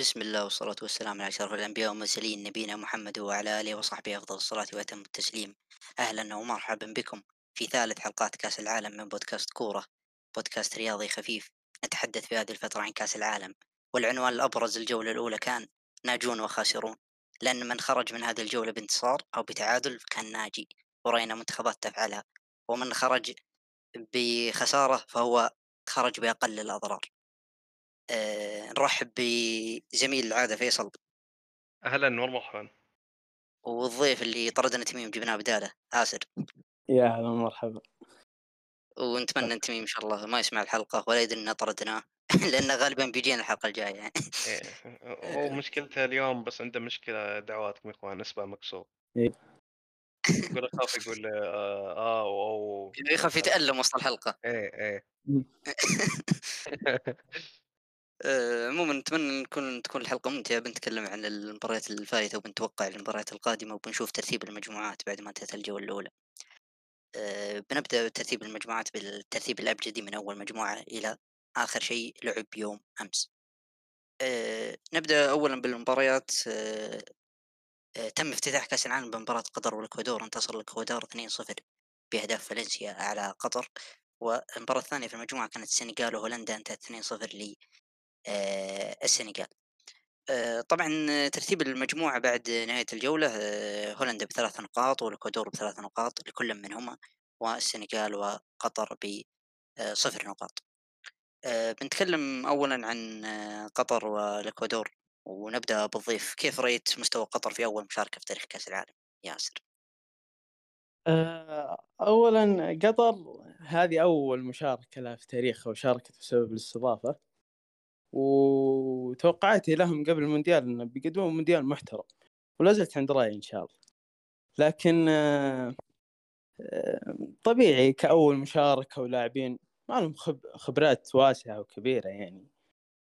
بسم الله والصلاة والسلام على أشرف الأنبياء والمرسلين نبينا محمد وعلى آله وصحبه أفضل الصلاة وأتم التسليم. أهلا ومرحبا بكم في ثالث حلقات كأس العالم من بودكاست كورة بودكاست رياضي خفيف. نتحدث في هذه الفترة عن كأس العالم والعنوان الأبرز الجولة الأولى كان ناجون وخاسرون. لأن من خرج من هذه الجولة بانتصار أو بتعادل كان ناجي ورأينا منتخبات تفعلها. ومن خرج بخسارة فهو خرج بأقل الأضرار. آه، نرحب بزميل العادة فيصل. أهلا ومرحبا. والضيف اللي طردنا تميم جبناه بدالة آسر. يا هلا مرحبا ونتمنى ان تميم إن شاء الله ما يسمع الحلقة ولا يدري ان طردناه لأنه غالبا بيجينا الحلقة الجاية. يعني إيه. هو مشكلته اليوم بس عنده مشكلة دعواتكم يا إخوان اسمه مكسور. إيه. يقول أخاف يقول آه آه أو يخاف يتألم وسط الحلقة. إيه إيه. آه، عموما نتمنى نكون تكون الحلقة ممتعة بنتكلم عن المباريات الفائتة وبنتوقع المباريات القادمة وبنشوف ترتيب المجموعات بعد ما انتهت الجولة الأولى. آه، بنبدأ بترتيب المجموعات بالترتيب الأبجدي من أول مجموعة إلى آخر شيء لعب يوم أمس. آه، نبدأ أولا بالمباريات. آه، آه، تم افتتاح كأس العالم بمباراة قطر والإكوادور. انتصر الإكوادور 2-0 بأهداف فالنسيا على قطر. والمباراة الثانية في المجموعة كانت السنغال وهولندا انتهت 2-0 للسنغال آه، طبعا ترتيب المجموعة بعد نهاية الجولة آه، هولندا بثلاث نقاط والإكوادور بثلاث نقاط لكل منهما والسنغال وقطر بصفر نقاط. آه، بنتكلم أولا عن آه، قطر والإكوادور ونبدأ بالضيف. كيف رأيت مستوى قطر في أول مشاركة في تاريخ كأس العالم؟ ياسر. آه، اولا قطر هذه أول مشاركة لها في تاريخها وشاركت بسبب الاستضافة. وتوقعاتي لهم قبل المونديال إنه بيقدمون مونديال محترم ولا زلت عند رأيي إن شاء الله. لكن آه، آه، طبيعي كأول مشاركة ولاعبين ما لهم خب- خبرات واسعة وكبيرة يعني.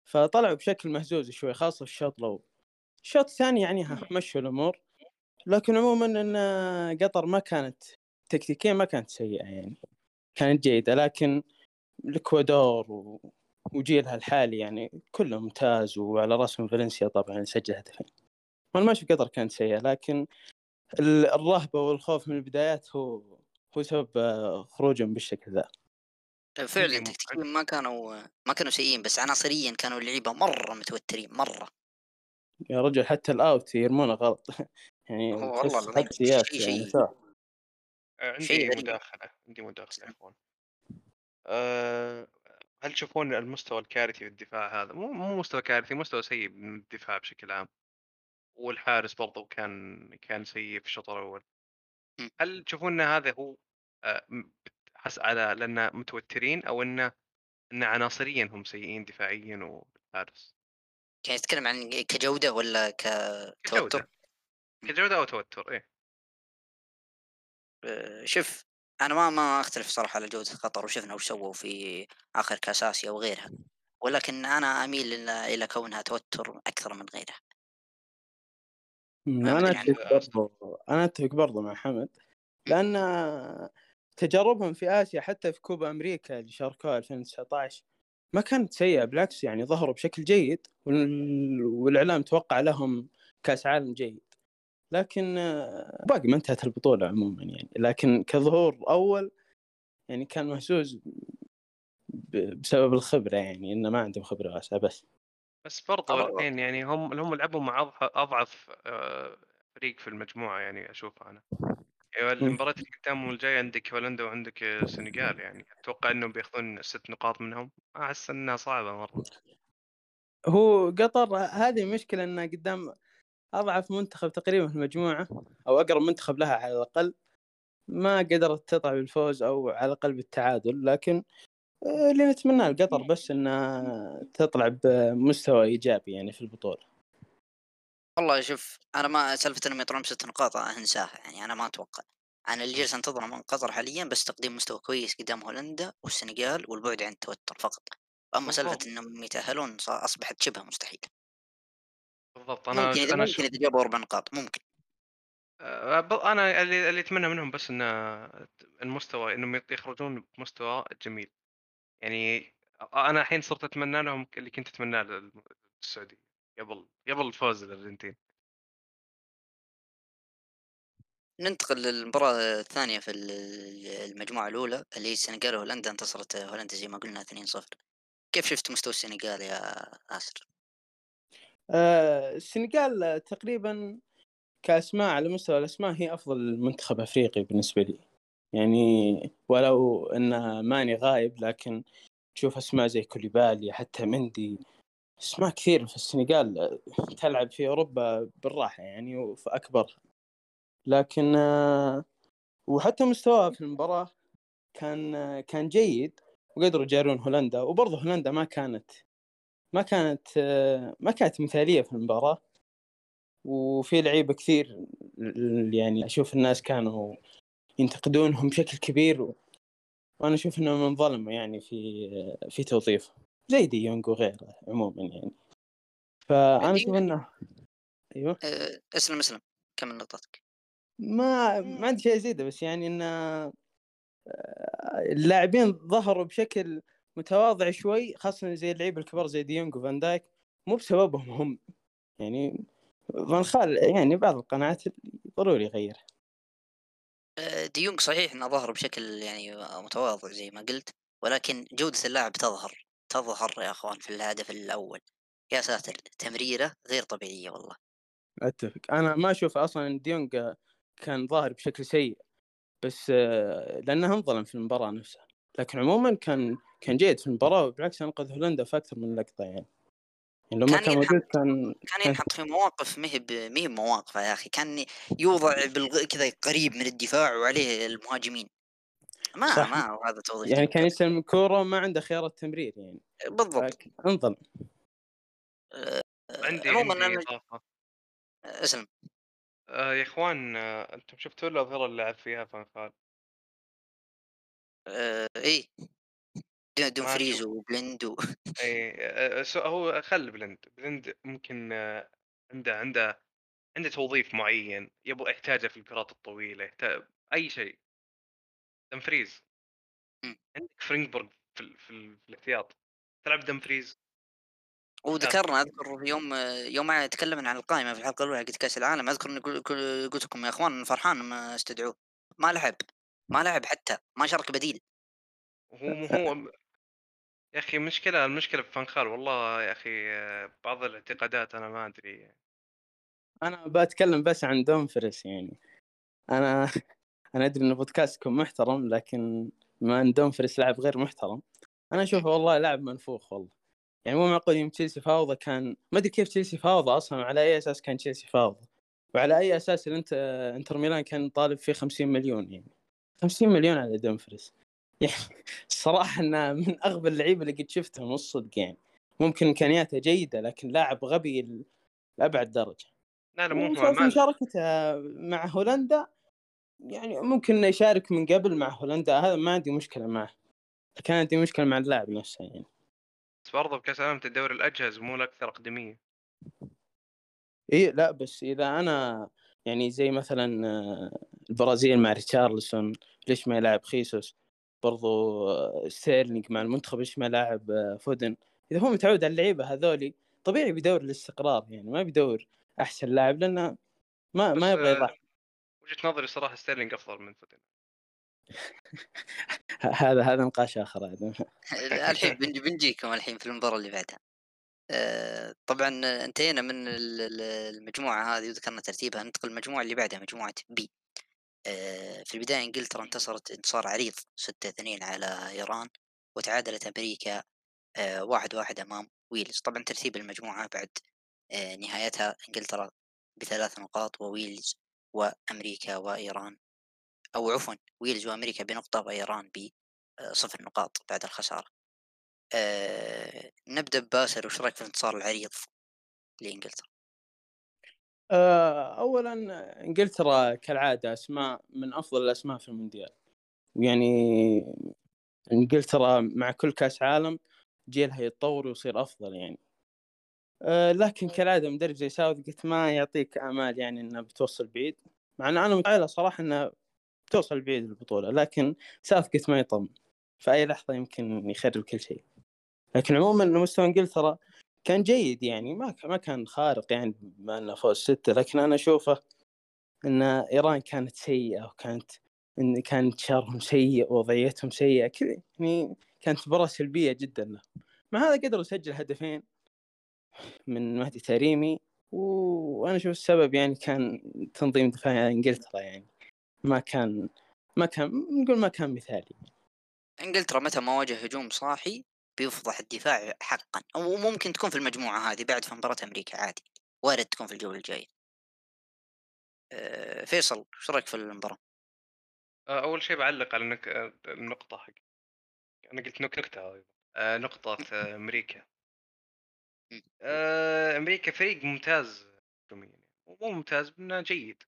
فطلعوا بشكل مهزوز شوي خاصة في الشوط الأول. الشوط الثاني يعني مشوا الأمور. لكن عموما إن قطر ما كانت تكتيكيا ما كانت سيئة يعني. كانت جيدة لكن الاكوادور و... وجيلها الحالي يعني كله ممتاز وعلى راسهم فالنسيا طبعا سجل هدفين. والماتش في قطر كانت سيئه لكن ال- الرهبة والخوف من البدايات هو هو سبب آه، خروجهم بالشكل ذا. آه، فعلا تكتيكيا ما كانوا ما كانوا سيئين بس عناصريا كانوا اللعيبة مرة متوترين مرة. يا رجل حتى الأوت يرمونه غلط. يعني والله العظيم شيء يعني شيء. صح. عندي مداخلة عندي مداخلة اخوان أه هل تشوفون المستوى الكارثي في الدفاع هذا؟ مو مو مستوى كارثي مستوى سيء من الدفاع بشكل عام. والحارس برضو كان كان سيء في الشوط الأول. هل تشوفون إن هذا هو آه، حس على لأن متوترين أو انه إن عناصريا هم سيئين دفاعيا والحارس؟ كان يتكلم عن كجودة ولا كتوتر؟ كجوده كجودة أو توتر إيه. آه، شوف أنا ما ما أختلف صراحة على جودة قطر وشفنا وش سووا في آخر كأس آسيا وغيرها. ولكن أنا أميل إلى إلى كونها توتر أكثر من غيرها. أنا. أتفق برضو أنا أتفق برضو مع حمد لأن تجاربهم في آسيا حتى في كوبا أمريكا اللي شاركوها 2019 ما كانت سيئة بالعكس يعني ظهروا بشكل جيد وال- والإعلام توقع لهم كأس عالم جيد. لكن باقي ما انتهت البطولة عموما يعني. لكن كظهور أول يعني كان مهزوز بسبب الخبرة يعني إنه ما عندهم خبرة واسعه بس. بس برضو طبعاً. الاثنين يعني هم هم لعبوا مع أضعف, أضعف آه، فريق في المجموعة يعني اشوفه أنا. أيوه المباريات اللي قدامهم الجايه عندك هولندا وعندك السنغال يعني. أتوقع إنهم بياخذون ست نقاط منهم. أحس إنها صعبة مرة. هو قطر هذه مشكلة إنه قدام أضعف منتخب تقريبا في المجموعة أو أقرب منتخب لها على الأقل. ما قدرت تطلع بالفوز أو على الاقل بالتعادل لكن آه، اللي نتمناه لقطر بس إنها تطلع بمستوى إيجابي يعني في البطولة. والله شوف أنا ما سالفة إنهم يطلعون بست نقاط انساها يعني أنا ما أتوقع. أنا اللي جالس انتظره من قطر حاليا بس تقديم مستوى كويس قدام هولندا والسنغال والبعد عن التوتر فقط. أما سالفة. إنهم يتأهلون أصبحت شبه مستحيل. بالضبط. أنا ممكن اذا أنا ممكن إذا جابوا أربع نقاط ممكن. آه، أنا اللي اللي أتمنى منهم بس إن المستوى إنهم يخرجون بمستوى جميل. يعني أنا الحين صرت أتمنى لهم اللي كنت أتمناه للسعودية قبل قبل فوز الارجنتين ننتقل للمباراة الثانية في ال- المجموعة الأولى اللي هي السنغال وهولندا انتصرت هولندا زي ما قلنا 2-0 كيف شفت مستوى السنغال يا آسر؟ آه، السنغال تقريبا كأسماء على مستوى الأسماء هي أفضل منتخب أفريقي بالنسبة لي. يعني ولو أن ماني غايب لكن تشوف أسماء زي كوليبالي حتى مندي أسماء كثير في السنغال تلعب في أوروبا بالراحة يعني وفي اكبرها لكن آه، وحتى مستواها في المباراة كان آه، كان جيد وقدروا يجارون هولندا وبرضه هولندا ما كانت ما كانت آه، ما كانت مثالية في المباراة وفي لعيبة كثير يعني أشوف الناس كانوا ينتقدونهم بشكل كبير و... وأنا أشوف انهم انظلموا يعني في في توظيفهم زي دي يونغ وغيره عموما يعني. فأنا أشوف إنه أيوه. أه، اسلم اسلم كمل نقطتك. ما ما عندي شيء زياده بس يعني ان آه، اللاعبين ظهروا بشكل متواضع شوي خاصة زي اللعيبه الكبار زي ديونج وفان دايك مو بسببهم هم. يعني فان خال يعني بعض القناعات ضروري يغير. أه، دي يونج صحيح إنه ظهر بشكل يعني متواضع زي ما قلت ولكن جودة اللاعب تظهر تظهر يا أخوان في الهدف الأول. يا ساتر تمريرة غير طبيعية والله. أتفق. أنا ما أشوف أصلا دي يونج كان ظاهر بشكل سيء بس آه، لأنه انظلم في المباراة نفسها. لكن عموما كان كان جيد في المباراة وبالعكس انقذ هولندا في أكثر من لقطة يعني. يعني لو ما كان كان موجود كان كان ينحط في مواقف مهب مهب مواقفه يا أخي كان يوضع بالغ... كذا قريب من الدفاع وعليه المهاجمين. ما صح. ما هذا توظيف يعني. كان يستلم الكورة وما عنده خيارات تمرير يعني. بالضبط. انظلم. أه، عندي عموما عندي أنا إضافة. اسلم. آه يا إخوان آه أنتم شفتوا الأظهرة اللي لعب فيها فان أه، إيه؟ دون- فريز. وبلند و... اي آه، سو- هو خل بلند بلند ممكن آه، عنده عنده عنده توظيف معين يبغى يحتاجه في الكرات الطويلة يحتاج أي شيء. دمفريز. عندك فرينكبورغ في, ال... في, ال... في الاحتياط. تلعب دمفريز وذكرنا أذكر يوم يوم تكلمنا عن القائمة في الحلقة الأولى حقت كأس العالم أذكر إني قل- قل- قلت لكم يا أخوان فرحان ما استدعوه. ما لعب ما لعب حتى ما شارك بديل. وهو هو يا أخي مشكلة المشكلة في فان خال والله يا أخي بعض الاعتقادات أنا ما أدري. أنا بتكلم بس عن دومفريس يعني. أنا أنا أدري إن بودكاستكم محترم لكن ما إن دومفريس لاعب غير محترم. أنا اشوفه والله لاعب منفوخ والله. يعني مو معقول يوم تشيلسي فاوضه كان ما أدري كيف تشيلسي فاوضه أصلا وعلى أي أساس كان تشيلسي فاوضه وعلى أي أساس انت إنتر ميلان كان طالب فيه 50 مليون يعني. 50 مليون على دومفريس يعني الصراحه إنه من أغبى اللعيبة اللي قد شفتهم الصدق يعني. ممكن إمكانياته جيدة لكن لاعب غبي لأبعد درجة. لا لا مو ما مشاركته مع هولندا يعني ممكن إنه يشارك من قبل مع هولندا هذا ما عندي مشكلة معه. لكن عندي مشكلة مع اللاعب نفسه يعني. بس برضه بكأس العالم الدوري الأجهز مو الاكثر أقدمية. اي لا بس إذا أنا يعني زي مثلا آه، البرازيل مع ريتشارلسون ليش ما يلعب خيسوس؟ برضو آه، ستيرلينج مع المنتخب ليش ما يلعب آه، فودن؟ إذا هو متعود على اللعيبة هذولي طبيعي بيدور الاستقرار يعني ما بيدور أحسن لاعب لأنه ما ما يبغى آه، يضحي وجهة نظري صراحة ستيرلينج أفضل من فودن. هذا هذا نقاش آخر هذا الحين بنجي بنجيكم الحين في المباراة اللي بعدها. آه، طبعا انتهينا من ال- ال- المجموعة هذه وذكرنا ترتيبها ننتقل المجموعه اللي بعدها مجموعة B آه، في البداية إنجلترا انتصرت انتصار عريض 6-2 على إيران وتعادلت أمريكا آه، واحد واحد أمام ويلز. طبعا ترتيب المجموعة بعد آه، نهايتها إنجلترا بثلاث نقاط وويلز وأمريكا وإيران أو عفوا ويلز وأمريكا بنقطة وإيران بصفر نقاط بعد الخسارة. آه، نبدأ بباسل وش رأيك في الانتصار العريض لإنجلترا؟ آه، اولا إنجلترا كالعادة أسماء من أفضل الأسماء في المونديال. يعني إنجلترا مع كل كأس عالم جيلها يتطور ويصير أفضل يعني. آه، لكن كالعادة مدرب زي ساوث قلت ما يعطيك آمال يعني انها بتوصل بعيد. مع إن أنا متعائله صراحة انها بتوصل بعيد البطولة لكن ساوث قلت ما يطمن. في أي لحظة يمكن يخرب كل شيء. لكن عموما مستوى إنجلترا كان جيد يعني ما ما كان خارق يعني بما إنه فوز ستة لكن أنا أشوفه إن إيران كانت سيئة وكانت إن كان انتشارهم سيء ووضعيتهم سيئة كذا يعني كانت مباراة سلبية جدا. له مع هذا قدروا يسجل هدفين من مهدي تريمي وأنا أشوف السبب يعني كان تنظيم دفاع إنجلترا يعني ما كان ما كان نقول ما كان مثالي. إنجلترا متى ما واجه هجوم صاحي بيفضح الدفاع حقا أو ممكن تكون في المجموعة هذه بعد في مباراة أمريكا عادي وارد تكون في الجولة الجاية. أه فيصل إيش رأيك في المباراة؟ آه، أول شيء بعلق على نك... آه، النقطة حق أنا قلت نك... أيضا آه، نقطة آه، أمريكا. أمريكا فريق ممتاز مو ممتاز إنه جيد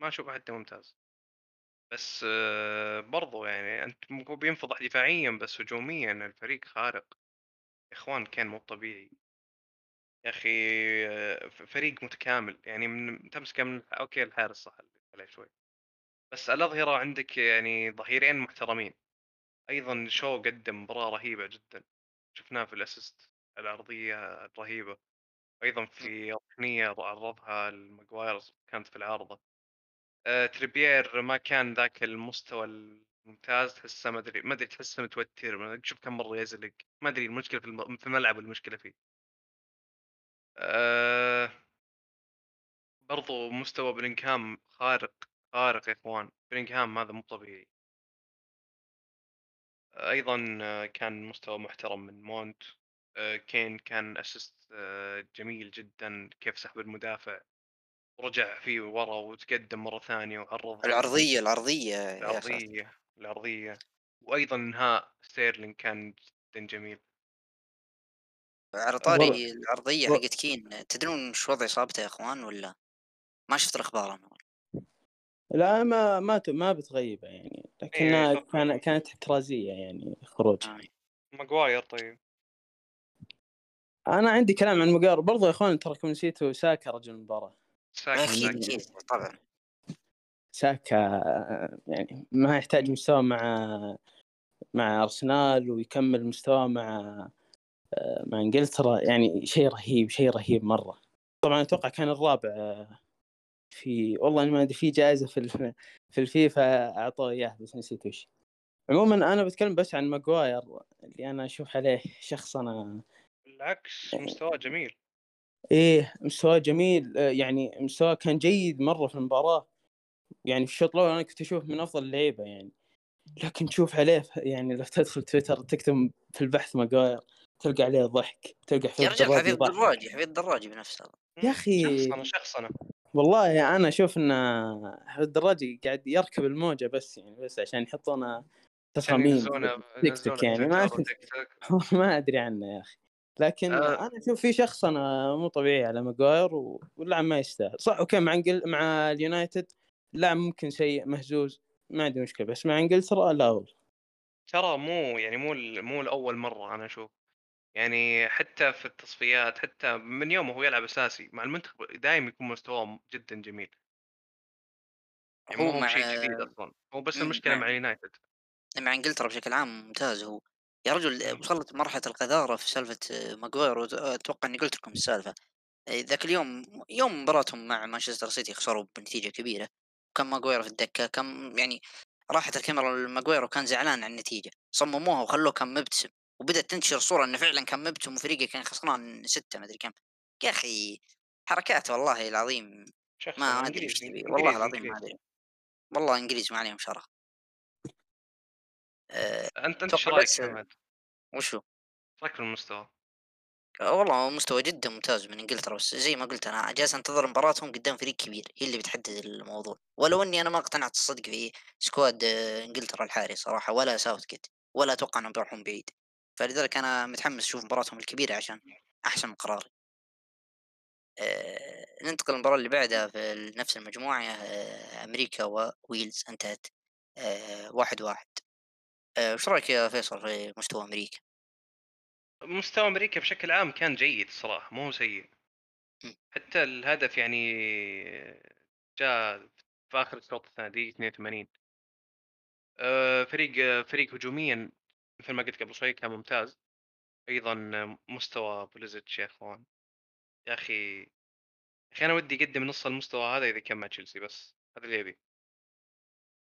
ما أشوف حتى ممتاز. بس آه، برضو يعني أنت هو بينفضح دفاعيا بس هجوميا الفريق خارق. يا إخوان كان مو طبيعي. يا أخي آه، ف- فريق متكامل. يعني من تمسك من أوكي الحارس صح اللي عليه شوي. بس الأظهرة عندك يعني ظهيرين محترمين. أيضا شو قدم مباراة رهيبة جدا. شفناه في ال assist العرضية الرهيبة. أيضا في ركنيه عرضها لماجواير كانت في العارضة. تريبيير ما كان ذاك المستوى الممتاز تحسه ما أدري ما أدري تحسه متوتر شوف كم مرة يزلق. ما أدري المشكلة في الم- في الملعب المشكلة فيه. أه برضو مستوى بلينغهام خارق خارق يا إخوان. بلينغهام هذا مو طبيعي. آه، أيضا آه، كان مستوى محترم من مونت. آه، كين كان assist آه، جميل جدا كيف سحب المدافع. ورجع فيه ورا وتقدم مرة ثانية وعرضها. العرضية العرضية العرضية العرضية. وأيضا انهاء ستيرلينج كان جدا جميل. على طاري العرضية حقت كين تدرون إيش وضع إصابته يا إخوان ولا ما شفت الأخبار أنا لا ما ما ما بتغيبه يعني. لكنها إيه، كان كانت احترازية يعني خروج. آه. ماجواير طيب. أنا عندي كلام عن مقار برضو يا إخوان تراكم نسيتوا ساكا رجل المباراة. ساكا أكيد ساكا أكيد طبعا. ساكا يعني ما يحتاج مستوى مع مع أرسنال ويكمل مستواه مع مع إنجلترا. يعني شيء رهيب شيء رهيب مرة. طبعا أتوقع كان الرابع في والله ما أدري في جائزة في في الفيفا أعطوه إياه بس نسيت وش. عموما أنا بتكلم بس عن ماجواير اللي أنا أشوف عليه شخص أنا بالعكس مستواه جميل. إيه مستواه جميل. آه، يعني مستواه كان جيد مرة في المباراة. يعني في الشوط الأول أنا كنت أشوف من أفضل اللعيبة يعني. لكن تشوف عليه يعني لو تدخل تويتر تكتب في البحث ماجواير تلقى عليه ضحك تلقى حفيظ رجال دراجي حفيظ ضحك دراجي حفيظ دراجي بنفسه. يا أخي. شخصنة شخصنة والله أنا أشوف إن حفيظ دراجي قاعد يركب الموجة بس يعني بس عشان يحطونه عشان تصاميم ينزلونه تيك توك يعني ما. ما أدري عنه يا أخي. لكن آه. أنا أشوف في شخص أنا مو طبيعي على ماجواير و- واللاعب ما يستاهل. صح okay مع انجل مع اليونايتد اللاعب ممكن سيء مهزوز ما عندي مشكلة بس مع إنجلترا لا والله. ترى مو يعني مو ال- مو الأول مرة أنا أشوف. يعني حتى في التصفيات حتى من يوم وهو يلعب أساسي مع المنتخب دائما يكون مستواه جدا جميل. يعني هو مو هو مع بشيء جديد أصلا. هو بس المشكلة مع- مع اليونايتد. مع إنجلترا بشكل عام ممتاز هو. يا رجل مم. وصلت مرحلة القذارة في سالفة آه، ماجواير واتوقع إني قلت لكم السالفة. آه، ذاك اليوم يوم مباراتهم مع مانشستر سيتي خسروا بنتيجة كبيرة. كان ماجواير في الدكة كم يعني راحت الكاميرا لماجواير وكان زعلان على النتيجة. صمموها وخلوه كان مبتسم وبدأت تنتشر صورة إنه فعلا كان مبتسم وفريقه كان خسران ستة ما أدري كم. يا أخي حركات والله العظيم ما أدري إيش إنجليزي تبي. والله العظيم ما أدري. والله إنجليزي ما عليهم شرف. أه أنت أنت إيش رأيك بس- حمد؟ وشو؟ رأيك في المستوى؟ آه، والله مستوى جدا ممتاز من إنجلترا بس زي ما قلت أنا جالس أنتظر مباراتهم قدام فريق كبير هي اللي بتحدد الموضوع ولو إني أنا ما اقتنعت الصدق في squad آه، إنجلترا الحالي صراحة ولا ساوث جيت ولا أتوقع إنهم بيروحون بعيد فلذلك أنا متحمس أشوف مباراتهم الكبيرة عشان أحسن من قراري آه، ننتقل للمباراة اللي بعدها في نفس المجموعة آه، أمريكا وويلز انتهت آه، واحد واحد آه، وش رأيك يا فيصل في مستوى أمريكا؟ مستوى أمريكا بشكل عام كان جيد الصراحة مو سيء. حتى الهدف يعني جاء في آخر الشوط الثاني دقيقة 82 آه، فريق فريق هجوميا مثل ما قلت قبل شوي كان ممتاز. أيضا مستوى بوليزيتش يا إخوان. يا أخي يا أخي أنا ودي أقدم نص المستوى هذا إذا كان مع تشيلسي بس هذا اللي أبي.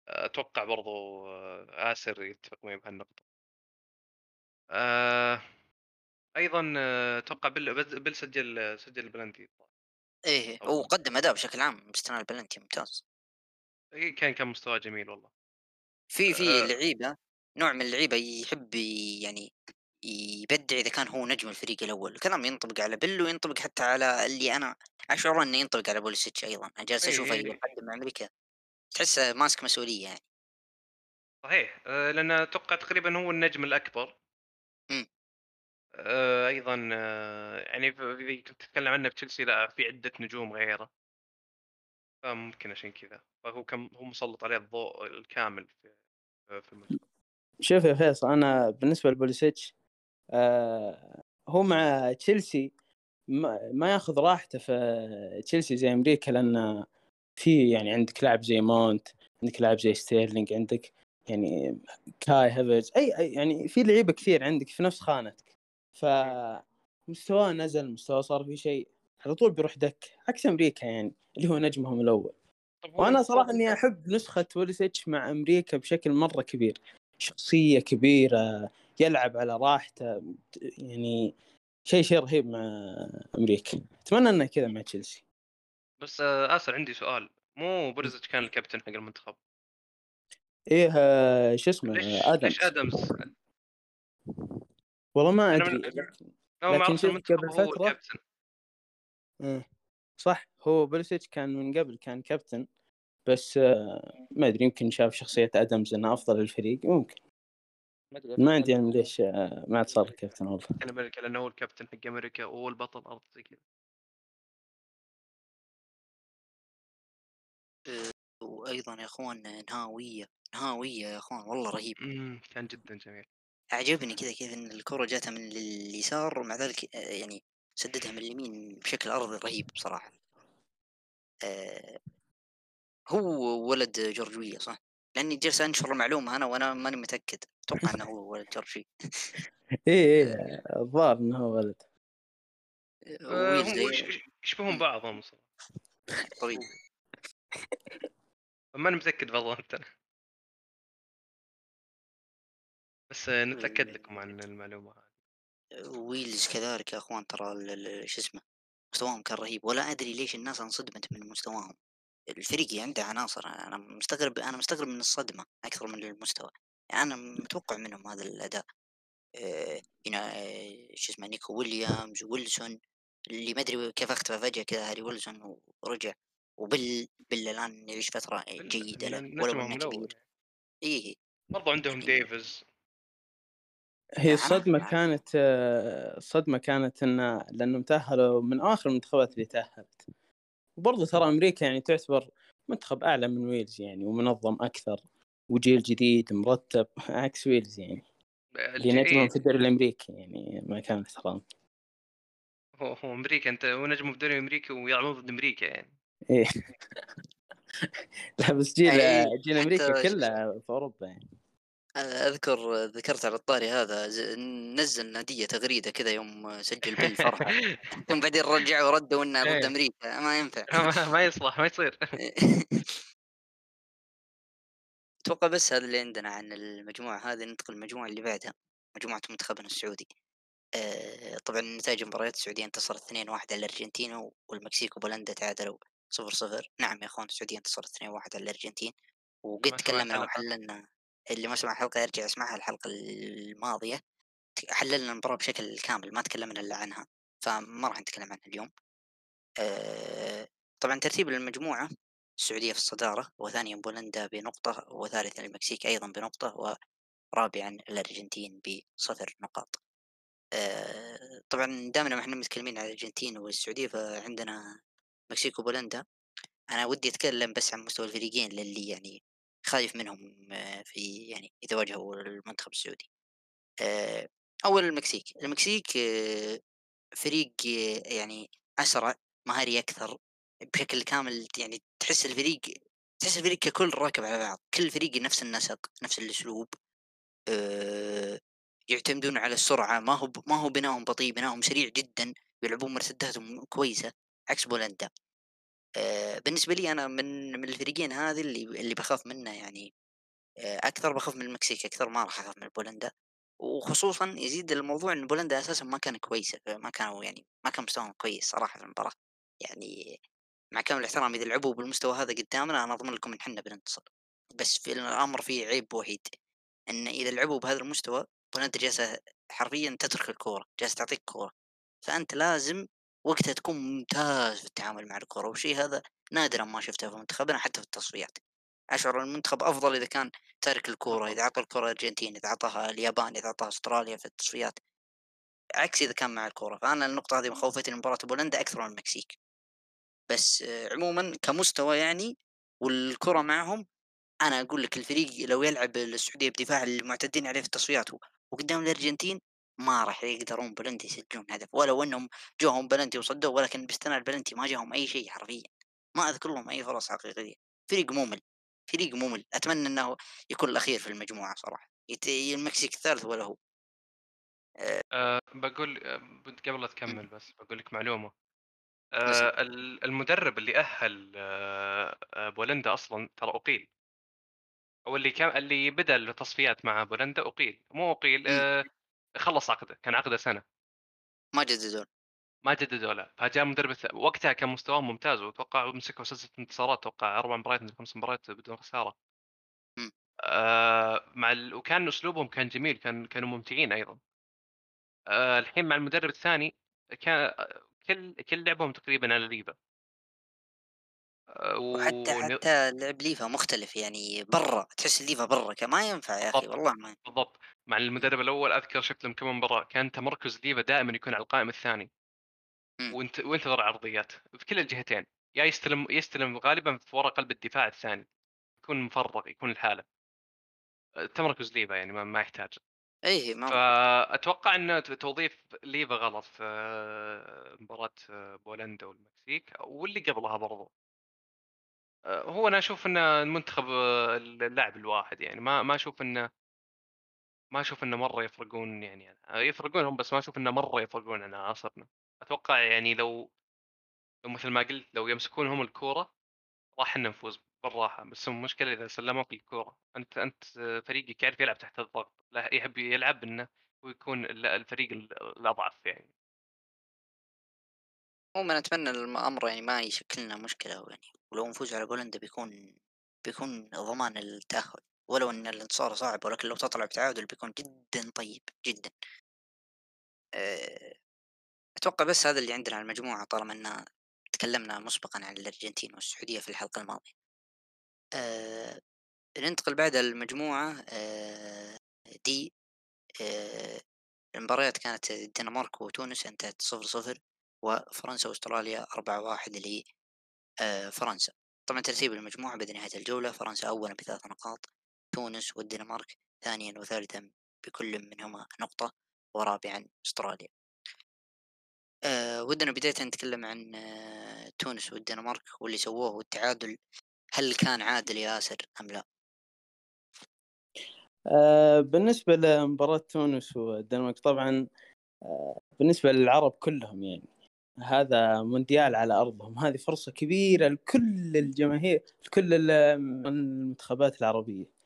أتوقع برضو آه، آسر يتفق معي بهالنقطه آه، أيضا أتوقع بل بل سجل سجل البلنتي إيه أو- هو قدم أداء بشكل عام باستثناء البلنتي ممتاز. إيه، كان كان مستواه جميل والله. في في آه. لعيبة نوع من اللعيبة يحب يعني يبدع إذا كان هو نجم الفريق الأول. الكلام ينطبق على بيل وينطبق حتى على اللي أنا أشعر إنه ينطبق على بوليسيتش أيضا. أنا جالس إيه، أشوفه إيه. يقدم أمريكا. تحسه ماسك مسؤولية يعني. صحيح آه، لأن أتوقع تقريبا هو النجم الأكبر. مم. آه، أيضا آه، يعني كنت تتكلم عنه في تشيلسي لا في عدة نجوم غيره. فممكن عشان كذا. فهو كم هو مسلط عليه الضوء الكامل في في المنتخب شوف يا فيصل أنا بالنسبة لبوليسيتش آه هو مع تشيلسي ما, ما ياخذ راحته في تشيلسي زي أمريكا لأن في يعني عندك لاعب زي مونت عندك لاعب زي ستيرلينج عندك يعني كاي هافرز أي أي- يعني في لعيبة كثير عندك في نفس خانتك. فمستواه نزل مستواه صار في شيء على طول بيروح دك عكس أمريكا يعني اللي هو نجمهم الأول. وأنا صراحة إني أحب نسخة بوليسيتش مع أمريكا بشكل مرة كبير. شخصية كبيرة يلعب على راحته يعني شيء شيء رهيب مع أمريكا. أتمنى انه كذا مع تشيلسي. بس آه، آسر عندي سؤال مو بوليزيتش كان الكابتن حق المنتخب؟ إيه آه، شو اسمه تايلر ادمز تايلر آدمز. والله ما أنا أدري من- لكن- المنتخب قبل هو فترة- الكابتن. إيه. صح هو بوليسيتش كان من قبل كان كابتن بس آه، ما أدري يمكن شاف شخصية آدمز انها أفضل للفريق ممكن. ما عندي علم ليش آه، ما عاد صار كابتن والله كان أمريكا لأنه هو الكابتن حق أمريكا وهو البطل الأرض زي كذا. وأيضا يا أخوان نهاوية نهاوية يا أخوان والله رهيب. كان جدا جميل. عجبني كذا كيف إن الكرة جاتها من اليسار ومع ذلك آه، يعني سددها من اليمين بشكل ارضي رهيب بصراحة آه، هو ولد جورجية صح؟ لأني جالس أنشر معلومة أنا وأنا ماني متأكد. أتوقع إنه هو ولد جورجي إيه إيه الظاهر إنه هو ولد. آه، يشبهون. بعضهم صراحة. ماني متأكد بالضبط أنا بس آه، نتاكد لكم عن المعلومة. هذه ويلز كذلك يا أخوان ترى شو اسمه مستواهم كان رهيب. ولا أدري ليش الناس انصدمت من مستواهم. الفريق عنده عناصر. أنا مستغرب أنا مستغرب من الصدمة أكثر من المستوى. يعني أنا متوقع منهم هذا الأداء. آه، هنا آه، شو اسمه نيكو ويليامز ويلسون اللي ما أدري كيف أختفى فجأة كذا هاري ويلسون ورجع. وبيل بيل الان يعيش فترة جيدة له ولو نجمهم انه كبير إيه برضو عندهم ديفيز. هي الصدمة. كانت الصدمة كانت إن لأنهم تأهلوا من آخر المنتخبات اللي تأهلت. وبرضه ترى أمريكا يعني تعتبر منتخب أعلى من ويلز يعني ومنظم أكثر وجيل جديد مرتب عكس ويلز يعني. اللي نجمهم في الدوري الأمريكي يعني ما كان احترام هو هو أمريكا أنت هو نجم في الدوري الأمريكي ويلعبون ضد أمريكا يعني. إيه. لا بس جيل إيه، جيل شو كلها في أوروبا يعني. أذكر ذكرت على الطاري هذا نزل نادية تغريدة كذا يوم سجل بيل فرحه ثم بعدين رجعوا ردوا إنه ضد إيه. أمريكا. ما ينفع. ما- يصلح ما يصير. أتوقع بس هذا اللي عندنا عن المجموعة هذه ننتقل للمجموعة اللي بعدها مجموعة منتخبنا السعودي. آه، طبعا نتائج المباريات السعودية انتصرت 2-1 على الأرجنتين والمكسيك وبولندا تعادلوا. 0-0 نعم يا أخوان السعودية انتصرت 2-1 على الأرجنتين وقد تكلمنا. وحللنا اللي ما سمع الحلقة يرجع يسمعها الحلقة الماضية. حللنا المباراة بشكل كامل ما تكلمنا إلا عنها فما راح نتكلم عنها اليوم. آه، طبعا ترتيب المجموعة السعودية في الصدارة وثانيا بولندا بنقطة وثالثا المكسيك أيضا بنقطة ورابعا الأرجنتين بصفر نقاط. آه، طبعا دامنا ما إحنا متكلمين عن الأرجنتين والسعودية فعندنا المكسيك وبولندا أنا ودي أتكلم بس عن مستوى الفريقين للي يعني خايف منهم آه، في يعني اذا واجهوا المنتخب السعودي. آه، أول المكسيك المكسيك آه، فريق يعني أسرع مهاري أكثر بشكل كامل يعني تحس الفريق تحس الفريق ككل راكب على بعض كل فريق نفس النسق نفس الأسلوب يعتمدون على السرعة ما هو ما هو بناؤهم بطيء بناؤهم سريع جدا يلعبون مرتداتهم كويسة عكس بولندا. آه بالنسبة لي أنا من من الفريقين هذه اللي اللي بخاف منه يعني آه أكثر بخاف من المكسيك أكثر ما راح أخاف من بولندا. وخصوصا يزيد الموضوع إن بولندا أساسا ما كانت كويسة ما كانوا يعني ما كان مستواهم كويس صراحة في المباراة. يعني مع كامل الاحترام إذا لعبوا بالمستوى هذا قدامنا أنا اضمن لكم إن إحنا بننتصر. بس في الأمر فيه عيب وحيد إن إذا لعبوا بهذا المستوى بولندا جالسة حرفيا تترك الكورة جالسة تعطيك كورة. فأنت لازم وقتها تكون ممتاز في التعامل مع الكوره والشيء هذا نادرا ما شفته في منتخبنا حتى في التصفيات. اشعر المنتخب أفضل إذا كان تارك الكوره إذا اعطى الكوره الارجنتين إذا اعطاها اليابان إذا اعطاها أستراليا في التصفيات عكس إذا كان مع الكوره فأنا النقطة هذه مخوفتني مباراة بولندا أكثر من المكسيك. بس عموما كمستوى يعني والكرة معهم أنا أقول لك الفريق لو يلعب السعودية بدفاع المعتدين عليه في التصفيات وقدام الأرجنتين ما راح يقدرون بلنتي يسجلون هدف ولو انهم جوهم بلنتي وصدوا ولكن باستثناء البلنتي ما جاهم أي شيء حرفيا. ما أذكر لهم أي فرص حقيقية. فريق ممل فريق ممل. أتمنى إنه يكون الأخير في المجموعة صراحة. المكسيك الثالث ولا هو. أه بقول قبل لا تكمل بس بقول لك معلومة. أه المدرب اللي أهل أه بولندا أصلا ترى أقيل. أو اللي كان اللي بدأ التصفيات مع بولندا أقيل. مو أقيل أه خلص عقده كان عقده سنة. ما جددوا ما جددوا له فجاء مدرب وقتها كان مستواه ممتاز واتوقع مسكوا سلسلة انتصارات أتوقع أربع مباريات من خمس مباريات بدون خسارة. آه مع ال... وكان أسلوبهم كان جميل كان كانوا ممتعين أيضا. آه الحين مع المدرب الثاني كان كل كل لعبهم تقريبا على ليفا. آه وحتى حتى لعب ليفا مختلف يعني برا تحس ليفا برا ما ينفع يا أخي والله ما بالضبط. مع المدرب الأول أذكر شفت لهم كم مباراة كان تمركز ليفا دائما يكون على القائم الثاني. وانت وينتظر عرضيات في كلا الجهتين. يا يستلم يستلم غالبا في ورا قلب الدفاع الثاني. يكون مفرغ يكون الحالة. تمركز ليفا يعني ما, ما يحتاج. إيه ما فاتوقع إن توظيف ليفا غلط في مباراة بولندا والمكسيك واللي قبلها برضو. هو أنا أشوف إن المنتخب اللاعب الواحد يعني ما ما أشوف إنه ما أشوف إنه مرة يفرقون يعني يفرقون هم بس ما أشوف إنه مرة يفرقون عن عناصرنا أتوقع يعني لو مثل ما قلت لو يمسكون هم الكورة راح نفوز بالراحة بس المشكلة إذا سلموك الكورة. أنت أنت فريقك يعرف يلعب تحت الضغط لا يحب يلعب إنه ويكون الفريق الأضعف يعني. عموما أتمنى الأمر يعني ما يشكلنا مشكلة يعني ولو نفوز على بولندا بيكون بيكون ضمان التأهل. ولو إن الانتصار صعب ولكن لو تطلع بتعادل بيكون جدا طيب جدا. أتوقع بس هذا اللي عندنا على المجموعة طالما إن تكلمنا مسبقا عن الأرجنتين والسعودية في الحلقة الماضية. أه ننتقل بعد المجموعة. أه دي أه المباريات كانت الدنمارك وتونس انتهت صفر صفر وفرنسا وأستراليا أربعة واحد اللي أه فرنسا. طبعا ترتيب المجموعة بعد نهاية الجولة فرنسا أولا بثلاث نقاط. تونس والدنمارك ثانيا وثالثا بكل منهما نقطة ورابعا أستراليا. أه ودنا بداية نتكلم عن أه تونس والدنمارك واللي سووه والتعادل. هل كان عادل ياسر أم لا؟ أه بالنسبة لمباراة تونس والدنمارك طبعا أه بالنسبة للعرب كلهم يعني هذا مونديال على أرضهم. هذه فرصة كبيرة لكل الجماهير لكل المنتخبات العربية.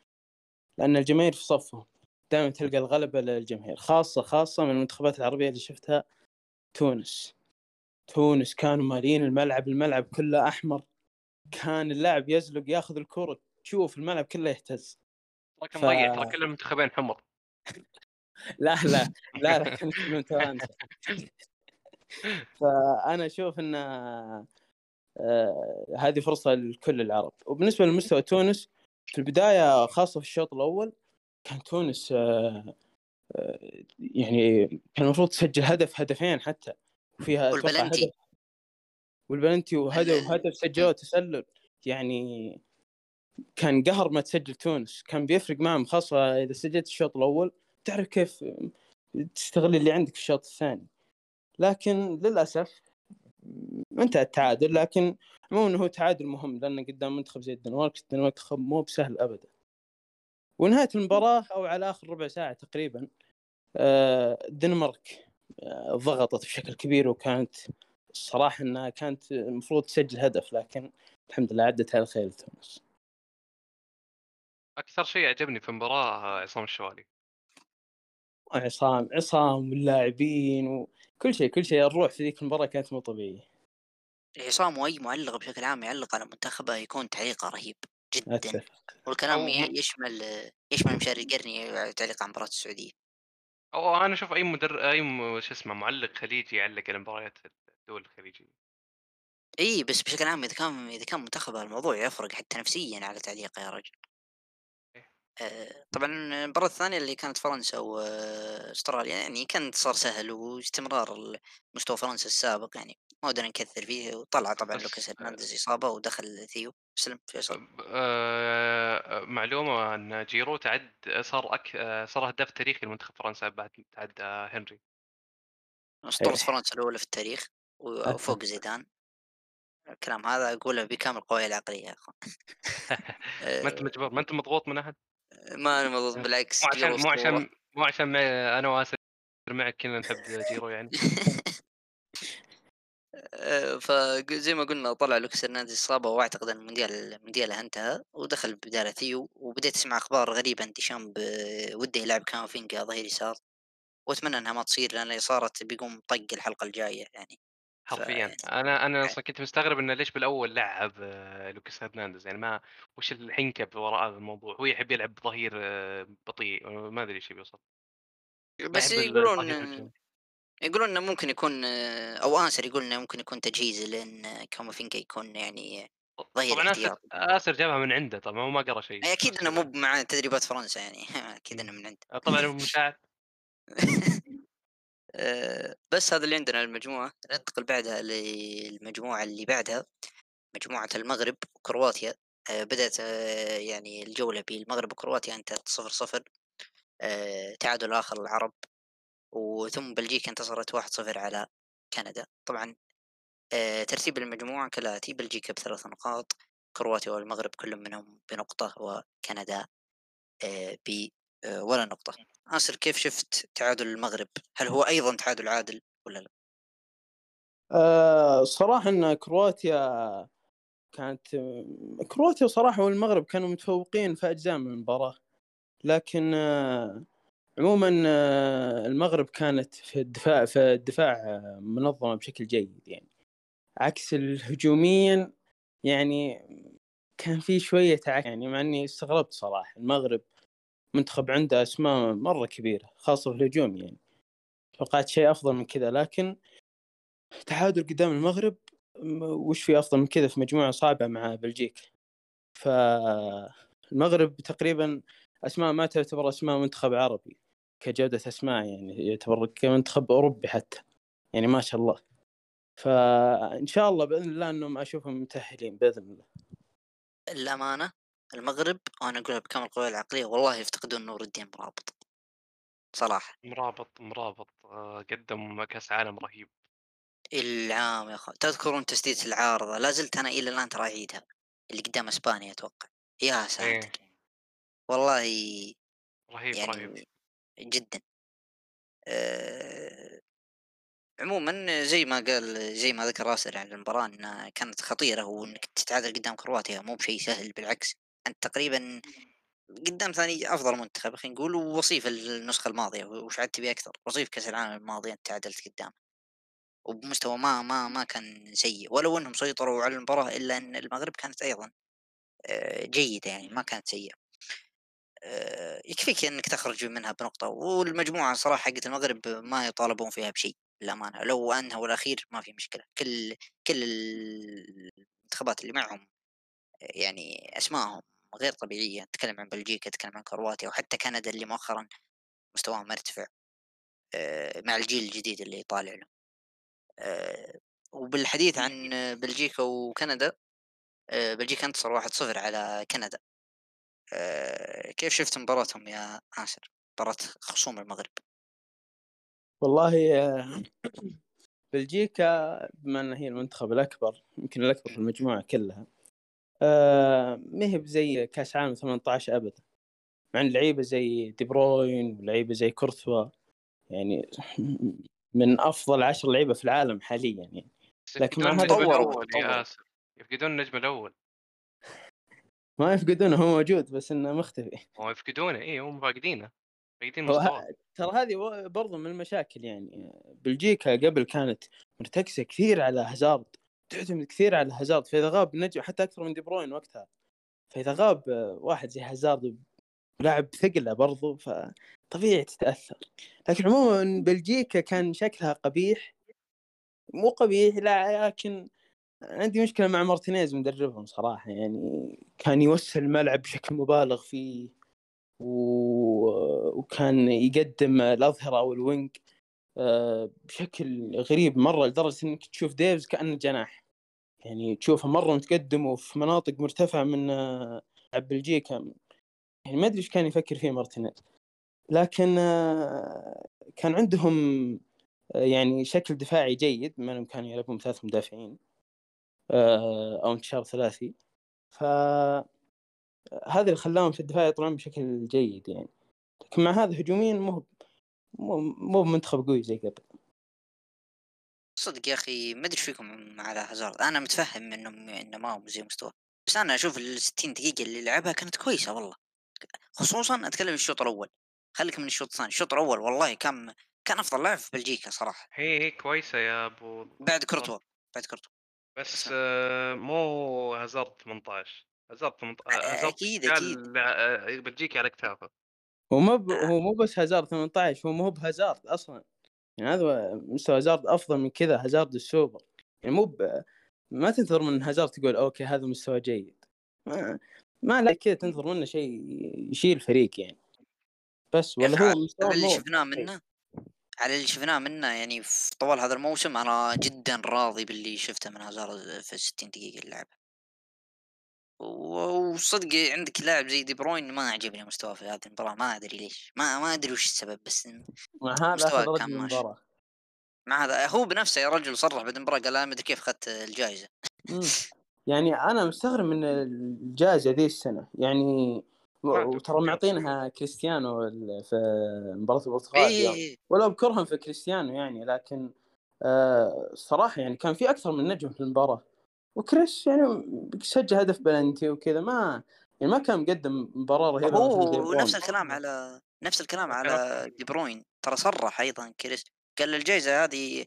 لأن الجماهير في صفهم. دائما تلقى الغلبة للجماهير خاصة خاصة من المنتخبات العربية اللي شفتها تونس. تونس كانوا مالين الملعب الملعب كله أحمر. كان اللاعب يزلق ياخذ الكرة تشوف الملعب كله يهتز. ف... ضيع ترى كل المنتخبين حمر. لا لا لا لا كنت فأنا أشوف إن آه هذه فرصة لكل العرب. وبالنسبة لمستوى تونس في البداية خاصة في الشوط الأول كان تونس آه آه يعني كان المفروض تسجل هدف هدفين حتى. وفيها والبلنتي. هدف والبلنتي وهدف وهدف سجلوه تسلل. يعني كان قهر ما تسجل تونس. كان بيفرق معهم خاصة إذا سجلت الشوط الأول تعرف كيف تستغل اللي عندك في الشوط الثاني. لكن للأسف انتهى التعادل لكن مو إنه هو تعادل مهم لأن قدام منتخب زي الدنمارك الدنمارك مو بسهل ابدا. ونهاية المباراة أو على آخر ربع ساعة تقريبا آه، الدنمارك آه، ضغطت بشكل كبير وكانت الصراحه إنها كانت المفروض تسجل هدف لكن الحمد لله عدت على خير تونس أكثر شيء عجبني في المباراة عصام الشوالي. عصام عصام واللاعبين وكل شيء كل شيء الروح في ذيك المباراة كانت مو طبيعية. عصام واي معلق بشكل عام يعلق على منتخبه يكون تعليقه رهيب جدا. أتفق. والكلام أو- يشمل يشمل مشاري القرني تعليق عن مباراة السعودية. أو أنا أشوف أي مدر أي م- شو اسمه معلق خليجي يعلق على مباريات الدول الخليجية. اي بس بشكل عام إذا كان إذا كان منتخبه الموضوع يفرق حتى نفسيا على تعليقه يا رجل. إيه. طبعا المباراة الثانية اللي كانت فرنسا واستراليا يعني كان انتصار سهل واستمرار مستوى فرنسا السابق يعني ما ودنا نكثر فيه وطلع طبعا لوكاس هرنانديز إصابة ودخل ثيو. سلم فيصل. آه، معلومة أن جيرو تعد صار أك... آه، صار هداف تاريخي لمنتخب فرنسا بعد تعدى هنري. أسطورة إيه. فرنسا الأولى في التاريخ وفوق زيدان. الكلام هذا أقوله بكامل قواي العقلية يا أخوان ما أنت مجبور ما أنت مضغوط من أحد؟ ما أنا مضغوط بالعكس مو عشان مو. عشان مو عشان أنا واسر معك كلنا نحب جيرو يعني فزي ما قلنا طلع لوكاس هرنانديز إصابة وأعتقد إن المونديال المونديال انتهى ودخل بداله ثيو وبديت أسمع أخبار غريبة ان ديشامب وده يلعب كامافينجا ظهير يسار وأتمنى إنها ما تصير لأن صارت بيقوم طق الحلقة الجاية يعني حرفيا. ف- أنا أنا أصلا كنت مستغرب إنه ليش بالأول لعب آه، لوكاس هرنانديز. يعني ما وش الحنكة وراء هذا الموضوع؟ هو يحب يلعب ظهير آه، بطيء ما أدري إيش يوصل بس يقولون. يقولون إنه ممكن يكون آه، أو آسر يقول إنه ممكن يكون تجهيز لأن كامافينجا يكون يعني ظهير طبعا آسر آسر جابها من عنده طبعا هو ما قرأ شيء. أكيد إنه مو مع تدريبات فرنسا يعني. أكيد إنه من عنده. آه، طبعا هو مشاعر. آه، بس هذا اللي عندنا المجموعة ننتقل بعدها للمجموعة اللي بعدها مجموعة المغرب وكرواتيا. آه، بدأت آه، يعني الجولة بالمغرب وكرواتيا انتهت صفر صفر آه، تعادل آخر العرب وثم بلجيكا انتصرت واحد صفر على كندا. طبعا آه، ترتيب المجموعة كالآتي بلجيكا بثلاث نقاط كرواتيا والمغرب كل منهم بنقطة وكندا آه، ب آه، ولا نقطة. ناصر كيف شفت تعادل المغرب؟ هل هو أيضا تعادل عادل ولا لا؟ آه، صراحة إن كرواتيا كانت كرواتيا صراحة والمغرب كانوا متفوقين في أجزاء من المباراة لكن آه، عموما آه، المغرب كانت في الدفاع في الدفاع آه، منظمة بشكل جيد يعني. عكس الهجوميا يعني كان في شوية عك يعني مع إني استغربت صراحة. المغرب منتخب عنده اسماء مرة كبيرة خاصة في الهجوم يعني. توقعت شيء أفضل من كذا لكن تعادل قدام المغرب وش في أفضل من كذا في مجموعة صعبة مع بلجيكا؟ فالمغرب تقريبا أسماء ما تعتبر أسماء منتخب عربي كجودة أسماء يعني يعتبر كمنتخب أوروبي حتى يعني ما شاء الله. فان شاء الله بإذن الله إنهم أشوفهم متأهلين بإذن الله. الأمانة؟ المغرب وأنا أقولها بكامل القوى العقلية والله يفتقدون نور الدين مرابط صراحة. مرابط مرابط آه، قدم كأس عالم رهيب. العام يا أخوان تذكرون تسديدة العارضة؟ لا زلت أنا إلى الآن ترى أعيدها اللي قدام إسبانيا أتوقع. يا إيه. ساتر. والله رهيب يعني رهيب. جدا. آه، عموما زي ما قال زي ما ذكر راسل عن المباراة إنها كانت خطيرة وإنك تتعادل قدام كرواتيا مو بشيء سهل بالعكس. تقريبا قدام ثاني أفضل منتخب خلينا نقول ووصيف النسخة الماضية. وش عاد تبي أكثر؟ وصيف كأس العالم الماضي أنت تعادلت قدامه وبمستوى ما ما ما كان سيء. ولو إنهم سيطروا على المباراة إلا إن المغرب كانت أيضا آه، جيدة يعني ما كانت سيئة. آه، يكفيك إنك تخرج منها بنقطة. والمجموعة صراحة حقت المغرب ما يطالبون فيها بشيء للأمانة. لو أنهوا الأخير ما في مشكلة. كل كل المنتخبات اللي معهم يعني أسمائهم غير طبيعية نتكلم عن بلجيكا نتكلم عن كرواتيا وحتى كندا اللي مؤخرا مستواهم مرتفع آه، مع الجيل الجديد اللي طالع له. آه، وبالحديث عن بلجيكا وكندا آه، بلجيكا أنتصر 1-0 على كندا. كيف شفت مباراتهم يا آسر؟ مباراة خصوم المغرب. والله بلجيكا بما انها هي المنتخب الأكبر يمكن الأكبر في المجموعة كلها آه، ما هي بزي كاس عالم 18 أبدا. مع لعيبة زي دي بروين ولعيبة زي كورتوا يعني من أفضل عشر لعيبة في العالم حاليا يعني. لكن مع يفقدون هذا الأول. يا ياسر يفقدون النجم الأول. ما يفقدونه هو موجود بس إنه مختفي. هو يفقدونه اي هم فاقدينه. فاقدين مستواه. ترى هذه برضو من المشاكل يعني. بلجيكا قبل كانت مرتكزة كثير على هازارد تعتمد كثير على هازارد فإذا غاب نجم حتى أكثر من دي بروين وقتها. فإذا غاب آه، واحد زي هازارد لاعب ثقلة برضو فطبيعي تتأثر. لكن عموما بلجيكا كان شكلها قبيح. مو قبيح لا لكن عندي مشكلة مع مارتينيز مدربهم صراحة. يعني كان يوسع الملعب بشكل مبالغ فيه و... وكان يقدم الأظهرة أو ال wing بشكل غريب مرة لدرجة إنك تشوف ديفز كأنه جناح. يعني تشوفه مرة متقدم وفي مناطق مرتفعة من آه، بلجيكا يعني ما أدري إيش كان يفكر فيه مارتينيز. لكن آه، كان عندهم آه، يعني شكل دفاعي جيد. ما انهم كانوا يلعبون ثلاث مدافعين أو انتشار ثلاثي. ف هذا اللي خلاهم في الدفاع يطلعون بشكل جيد يعني. لكن مع هذا هجوميا مو مو مو بمنتخب قوي زي قبل. صدق يا أخي ما أدري إيش فيكم على هازارد. أنا متفهم انه إنه ما هو زي مستواه بس أنا أشوف ال 60 دقيقة اللي لعبها كانت كويسة والله. خصوصا أتكلم الشوط الأول. خليك من الشوط الثاني. الشوط الأول والله كان كان أفضل لاعب في بلجيكا صراحة. هي هي كويسة يا أبو بعد كورتوا بعد كورتوا. بس آه، مو هازارد 18 هازارد 18 هازارد أكيد- شال- أكيد. آه، بلجيكا على كتافه. هو ما ب... هو مو بس هازارد 18 هو مو بهازارد أصلا. يعني هذا مستوى هازارد أفضل من كذا هازارد السوبر. يعني مو ب... ما تنتظر من هازارد تقول okay هذا مستوى جيد. ما, ما لا كذا تنتظر منه شيء يشيل الفريق يعني. بس ولا هو على مستوى اللي مو شفناه منه على اللي شفناه منه يعني في طوال هذا الموسم أنا جدا راضي باللي شفته من هازارد في 60 دقيقة و- وصدق عندك لاعب زي دي بروين ما عجبني مستواه في هذه المباراة ما أدري ليش ما ما أدري وش السبب بس مع هذا كان ماشي. مع هذا هو بنفسه يا رجل صرح بعد المباراة قال أنا ما أدري كيف أخذت الجائزه. يعني أنا مستغرب من الجائزه ذي السنة يعني وترى. معطينها كريستيانو في مباراة البرتغال اي ولا بكرهم في كريستيانو يعني لكن آه صراحة يعني كان في أكثر من نجم في المباراة وكريس يعني سجل هدف بلنتي وكذا ما يعني ما كان مقدم مباراة رهيبة مثل دي بروين. نفس الكلام على نفس الكلام على دي بروين ترى صرح أيضا كريس قال الجائزه هذه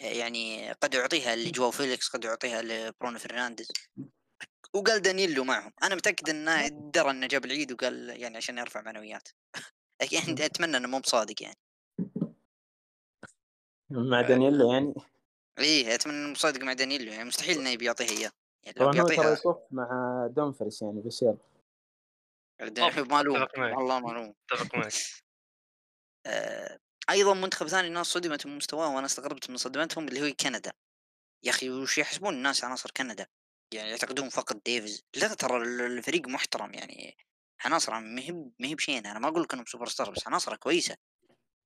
يعني قد اعطيها لجواو فيليكس قد اعطيها لبرونو فرنانديز. وقال دانييلو معهم. أنا متأكد إنه درى إنه جاب العيد وقال يعني عشان يرفع معنويات. أكيد أتمنى إنه مو بصادق يعني. مع دانييلو يعني. إيه أتمنى بصادق مع دانييلو يعني مستحيل إنه يبي يعطيها إياه. يعني لو طبعا هو ترى بيعطيها يصف مع دومفريس يعني بس يلا ما لوم أتفق معك. والله ما لوم اتفق معك. آه، أيضا منتخب ثاني الناس صدمت من مستواه وأنا استغربت من صدمتهم اللي هو كندا. يا أخي وش يحسبون الناس عناصر كندا؟ يعني يعتقدون فقط ديفيز. لا ترى ال- الفريق محترم يعني عناصره ما هي ما هي بشين أنا ما أقول لك إنهم سوبر ستار بس عناصره كويسة.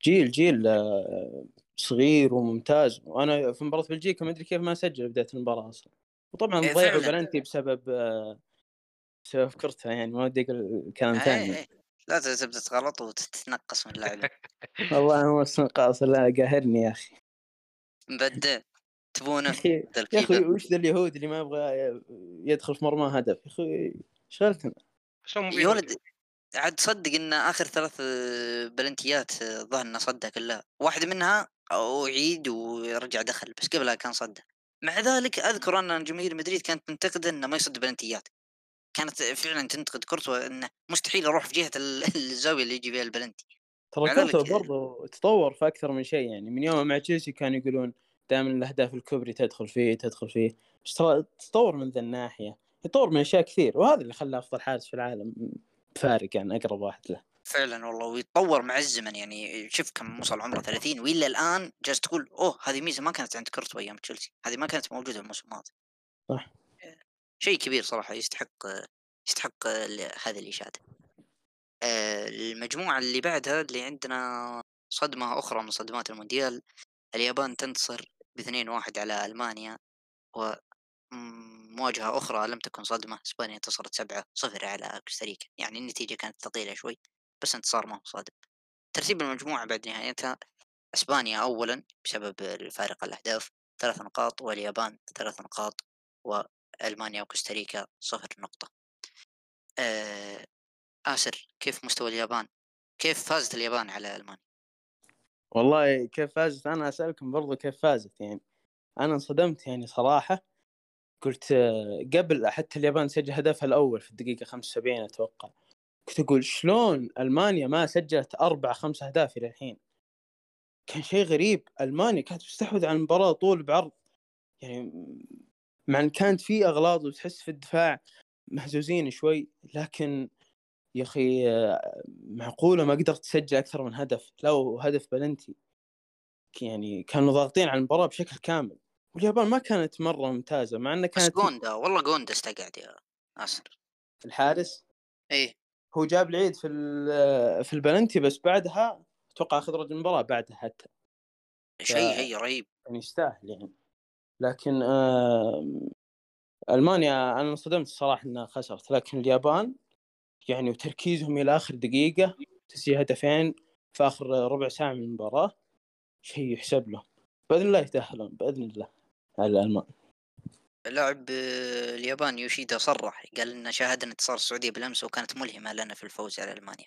جيل جيل آه، صغير وممتاز. وأنا في مباراة بلجيكا ما أدري كيف ما سجل بداية المباراة أصلا. وطبعا إيه ضيعوا. بلنتي بسبب بسبب كرتها يعني ما ودي أقول كلام إيه ثاني إيه. لا تبدأ تغلط وتتنقص من اللاعب والله هو استنقاص لا قاهرني يا أخي. مبدع. تبونه يا أخي. وش ذا اليهود اللي ما يبغى يدخل في مرمى هدف؟ يا أخي شغلتنا. يا؟ ولد عاد تصدق إن آخر ثلاث بلنتيات ظهر انه صدها كلها. واحدة منها أعيد ورجع دخل بس قبلها كان صدها مع ذلك أذكر أن جماهير مدريد كانت تنتقد أنه ما يصد بلنتيات. كانت فعلا تنتقد كورتوا أنه مستحيل أروح في جهة ال- الزاوية اللي يجي فيها البلنتي. ترى كرته برضو تطور في أكثر من شيء يعني من يوم مع تشيلسي كانوا يقولون دائما الأهداف الكبرى تدخل فيه تدخل فيه. بس ترى تطور من ذا الناحية يطور من أشياء كثير وهذا اللي خلاه أفضل حارس في العالم فارق يعني أقرب واحد له. فعلا والله ويتطور مع الزمن. يعني شوف كم وصل عمره 30 وإلى الآن جالس تقول أوه هذه ميزة ما كانت عند كورتوا أيام تشيلسي هذه ما كانت موجودة الموسم الماضي. صح. شيء كبير صراحة يستحق يستحق هذه الإشادة. آه، المجموعة اللي بعدها اللي عندنا صدمة أخرى من صدمات المونديال اليابان تنتصر باثنين واحد على ألمانيا و مواجهة أخرى لم تكن صدمة إسبانيا انتصرت سبعة صفر على كوستاريكا. يعني النتيجة كانت ثقيلة شوي. بس انتصار ما هو صادم ترتيب المجموعة بعد نهايتها إسبانيا اولا بسبب الفارق الأهداف ثلاث نقاط واليابان ثلاث نقاط وألمانيا وكوستاريكا صفر نقطة. آه آسر كيف مستوى اليابان؟ كيف فازت اليابان على ألمانيا؟ والله كيف فازت؟ أنا أسألكم برضو كيف فازت يعني. أنا انصدمت يعني صراحة. قلت آه، قبل حتى اليابان سجل هدفها الأول في الدقيقة 75 أتوقع. كنت أقول شلون ألمانيا ما سجلت أربع خمس أهداف إلى الحين؟ كان شيء غريب. ألمانيا كانت تستحوذ على المباراة طول بعرض. يعني مع إن كانت في أغلاط وتحس في الدفاع مهزوزين شوي لكن يا أخي معقولة ما قدرت تسجل أكثر من هدف لو هدف بلنتي. يعني كانوا ضاغطين على المباراة بشكل كامل. واليابان ما كانت مرة ممتازة مع إنها بس كانت جوندا والله جوندا استقعد يا آسر الحارس؟ إيه. هو جاب العيد في في البلنتي بس بعدها أتوقع أخذ رجل المباراة بعدها حتى. شيء شيء رهيب. يعني يستاهل يعني. لكن آه ألمانيا أنا انصدمت الصراحه إنها خسرت لكن اليابان يعني وتركيزهم إلى آخر دقيقة تسجيل هدفين في آخر ربع ساعة من المباراة شيء يحسب له. بإذن الله يتأهلون بإذن الله على الألمان. لاعب آه، اليابان يوشيدا صرح قال إن شاهدنا انتصار السعودية بالأمس وكانت ملهمة لنا في الفوز على ألمانيا.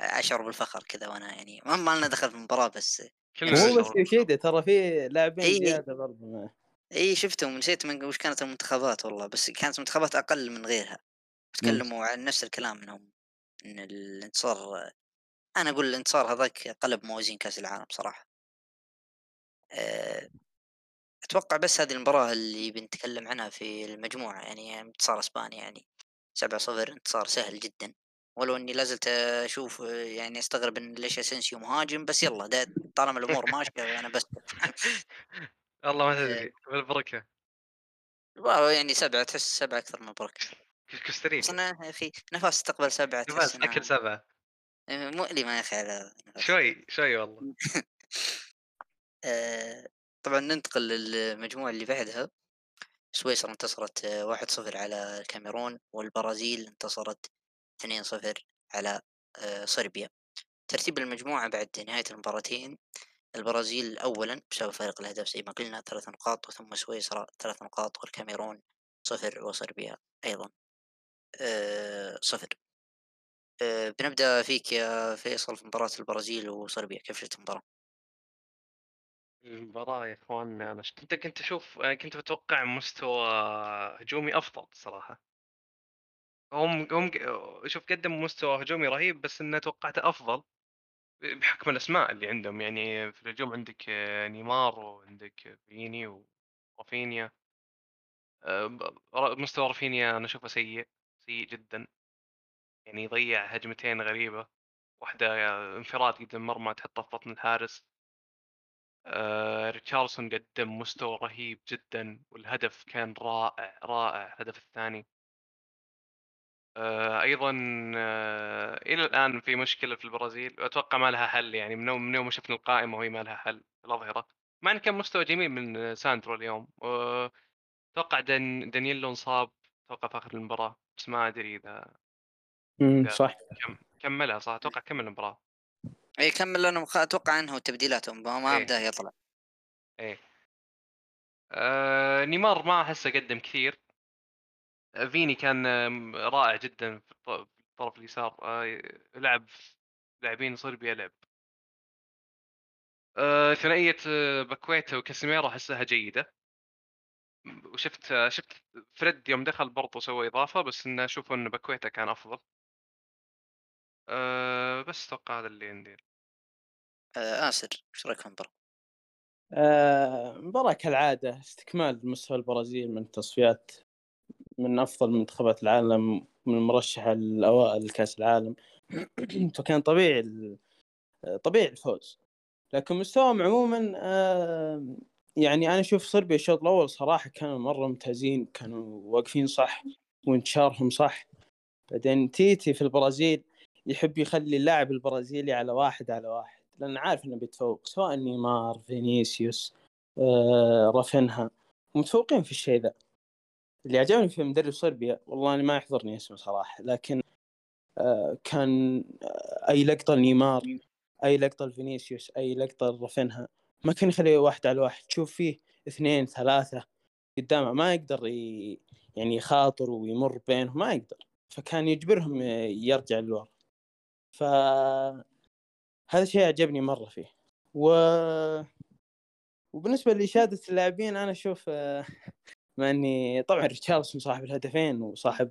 اشعر بالفخر كذا وأنا يعني ما ما لنا دخل في المباراة بس مو بس يوشيدا ترى في لاعبين إيه. زيادة برضه. إي شفتهم نسيت من وش كانت المنتخبات والله بس كانت منتخبات أقل من غيرها. تكلموا عن نفس الكلام منهم إن الانتصار أنا أقول الانتصار هذاك قلب موازين كأس العالم صراحة. أه، أتوقع بس هذه المباراة اللي بنتكلم عنها في المجموعة يعني انتصار اسبانيا يعني 7 صفر انتصار سهل جدا. ولو إني لازلت أشوف يعني أستغرب إن ليش اسنسيو مهاجم بس يلا ده طالما الأمور ماشية أنا بس والله ما آه. تدري بالبركة. واو يعني سبعة تحس سبعة أكثر من بركه بس كوستاريكا أنا أخي نفس استقبل سبعة انها اكل سبعة. مؤلمه يا أخي على نفس. شوي شوي والله. آه، طبعا ننتقل للمجموعة اللي بعدها. سويسرا انتصرت واحد صفر على الكاميرون والبرازيل انتصرت اثنين صفر على آه، صربيا. ترتيب المجموعة بعد نهاية المباراتين البرازيل أولا بسبب فارق الأهداف زي ما قلنا ثلاث نقاط ثم سويسرا ثلاث نقاط والكاميرون صفر وصربيا أيضا آه، صفر. آه، بنبدأ فيك يا فيصل في مباراة البرازيل وصربيا كيف شفت المباراة؟ المباراة يا إخوان أنا كنت كنت أشوف كنت متوقع مستوى هجومي أفضل صراحة. هم هم شوف قدموا مستوى هجومي رهيب بس إنه توقعته أفضل بحكم الأسماء اللي عندهم. يعني في الهجوم عندك آه، نيمار وعندك فيني ورافينيا. آه، مستوى رافينيا أنا أشوفه سيء سيء جدا. يعني يضيع هجمتين غريبة. واحدة انفراد قدام المرمى تحطه في بطن الحارس. آه، ريتشارلسون قدم مستوى رهيب جدا والهدف كان رائع رائع الهدف الثاني. آه، أيضا آه، إلى الآن في مشكلة في البرازيل وأتوقع ما لها حل يعني من يوم من يوم ما شفنا القائمة وهي ما لها حل الأظهرة. مع إن كان مستوى جميل من ساندرو اليوم أتوقع دان دانييلو انصاب أتوقع في آخر المباراة بس ما أدري إذا امم صح. كم كملها صح؟ أتوقع كمل المباراة. اي كمل لأنه مخ- أتوقع إنه تبديلاتهم ما إيه. بدا يطلع. إيه. آه نيمار ما أحسه قدم كثير. فيني كان رائع جدا في الطرف اليسار. آه لعب لاعبين صربيا لعب آه ثنائية آه، باكويتا وكاسيميرو أحسها جيدة. وشفت آه، شفت فريد يوم دخل برضه سوى إضافة بس إنه أشوف إن باكويتا كان أفضل. آه بس أتوقع هذا اللي عندي. آه آسر إيش رأيك في المباراه؟ آه، مباراة كالعادة استكمال مستوى البرازيل من التصفيات من أفضل منتخبات العالم من المرشحة الأوائل لكأس العالم. فكان طبيعي ال- طبيعي الفوز. لكن مستواهم عموما آه، يعني أنا أشوف صربيا الشوط الأول صراحة كانوا مرة ممتازين كانوا واقفين صح وانتشارهم صح. بعدين تيتي في البرازيل يحب يخلي اللاعب البرازيلي على واحد على واحد لأن عارف إنه بيتفوق سواء نيمار فينيسيوس آه، رافينها. متفوقين في الشيء ذا. اللي عجبني في مدرب صربيا والله أنا ما يحضرني اسمه صراحة لكن آه، كان آه، أي لقطة لنيمار أي لقطة لفينيسيوس أي لقطة لرافينها ما كان يخلي واحد على واحد. تشوف فيه اثنين ثلاثة قدامه ما يقدر ي... يعني يخاطر ويمر بينهم ما يقدر. فكان يجبرهم يرجع للورا ف هذا شيء عجبني مرة فيه. و وبالنسبة لإشادة اللاعبين أنا أشوف مع إني طبعا ريتشارلسون صاحب الهدفين وصاحب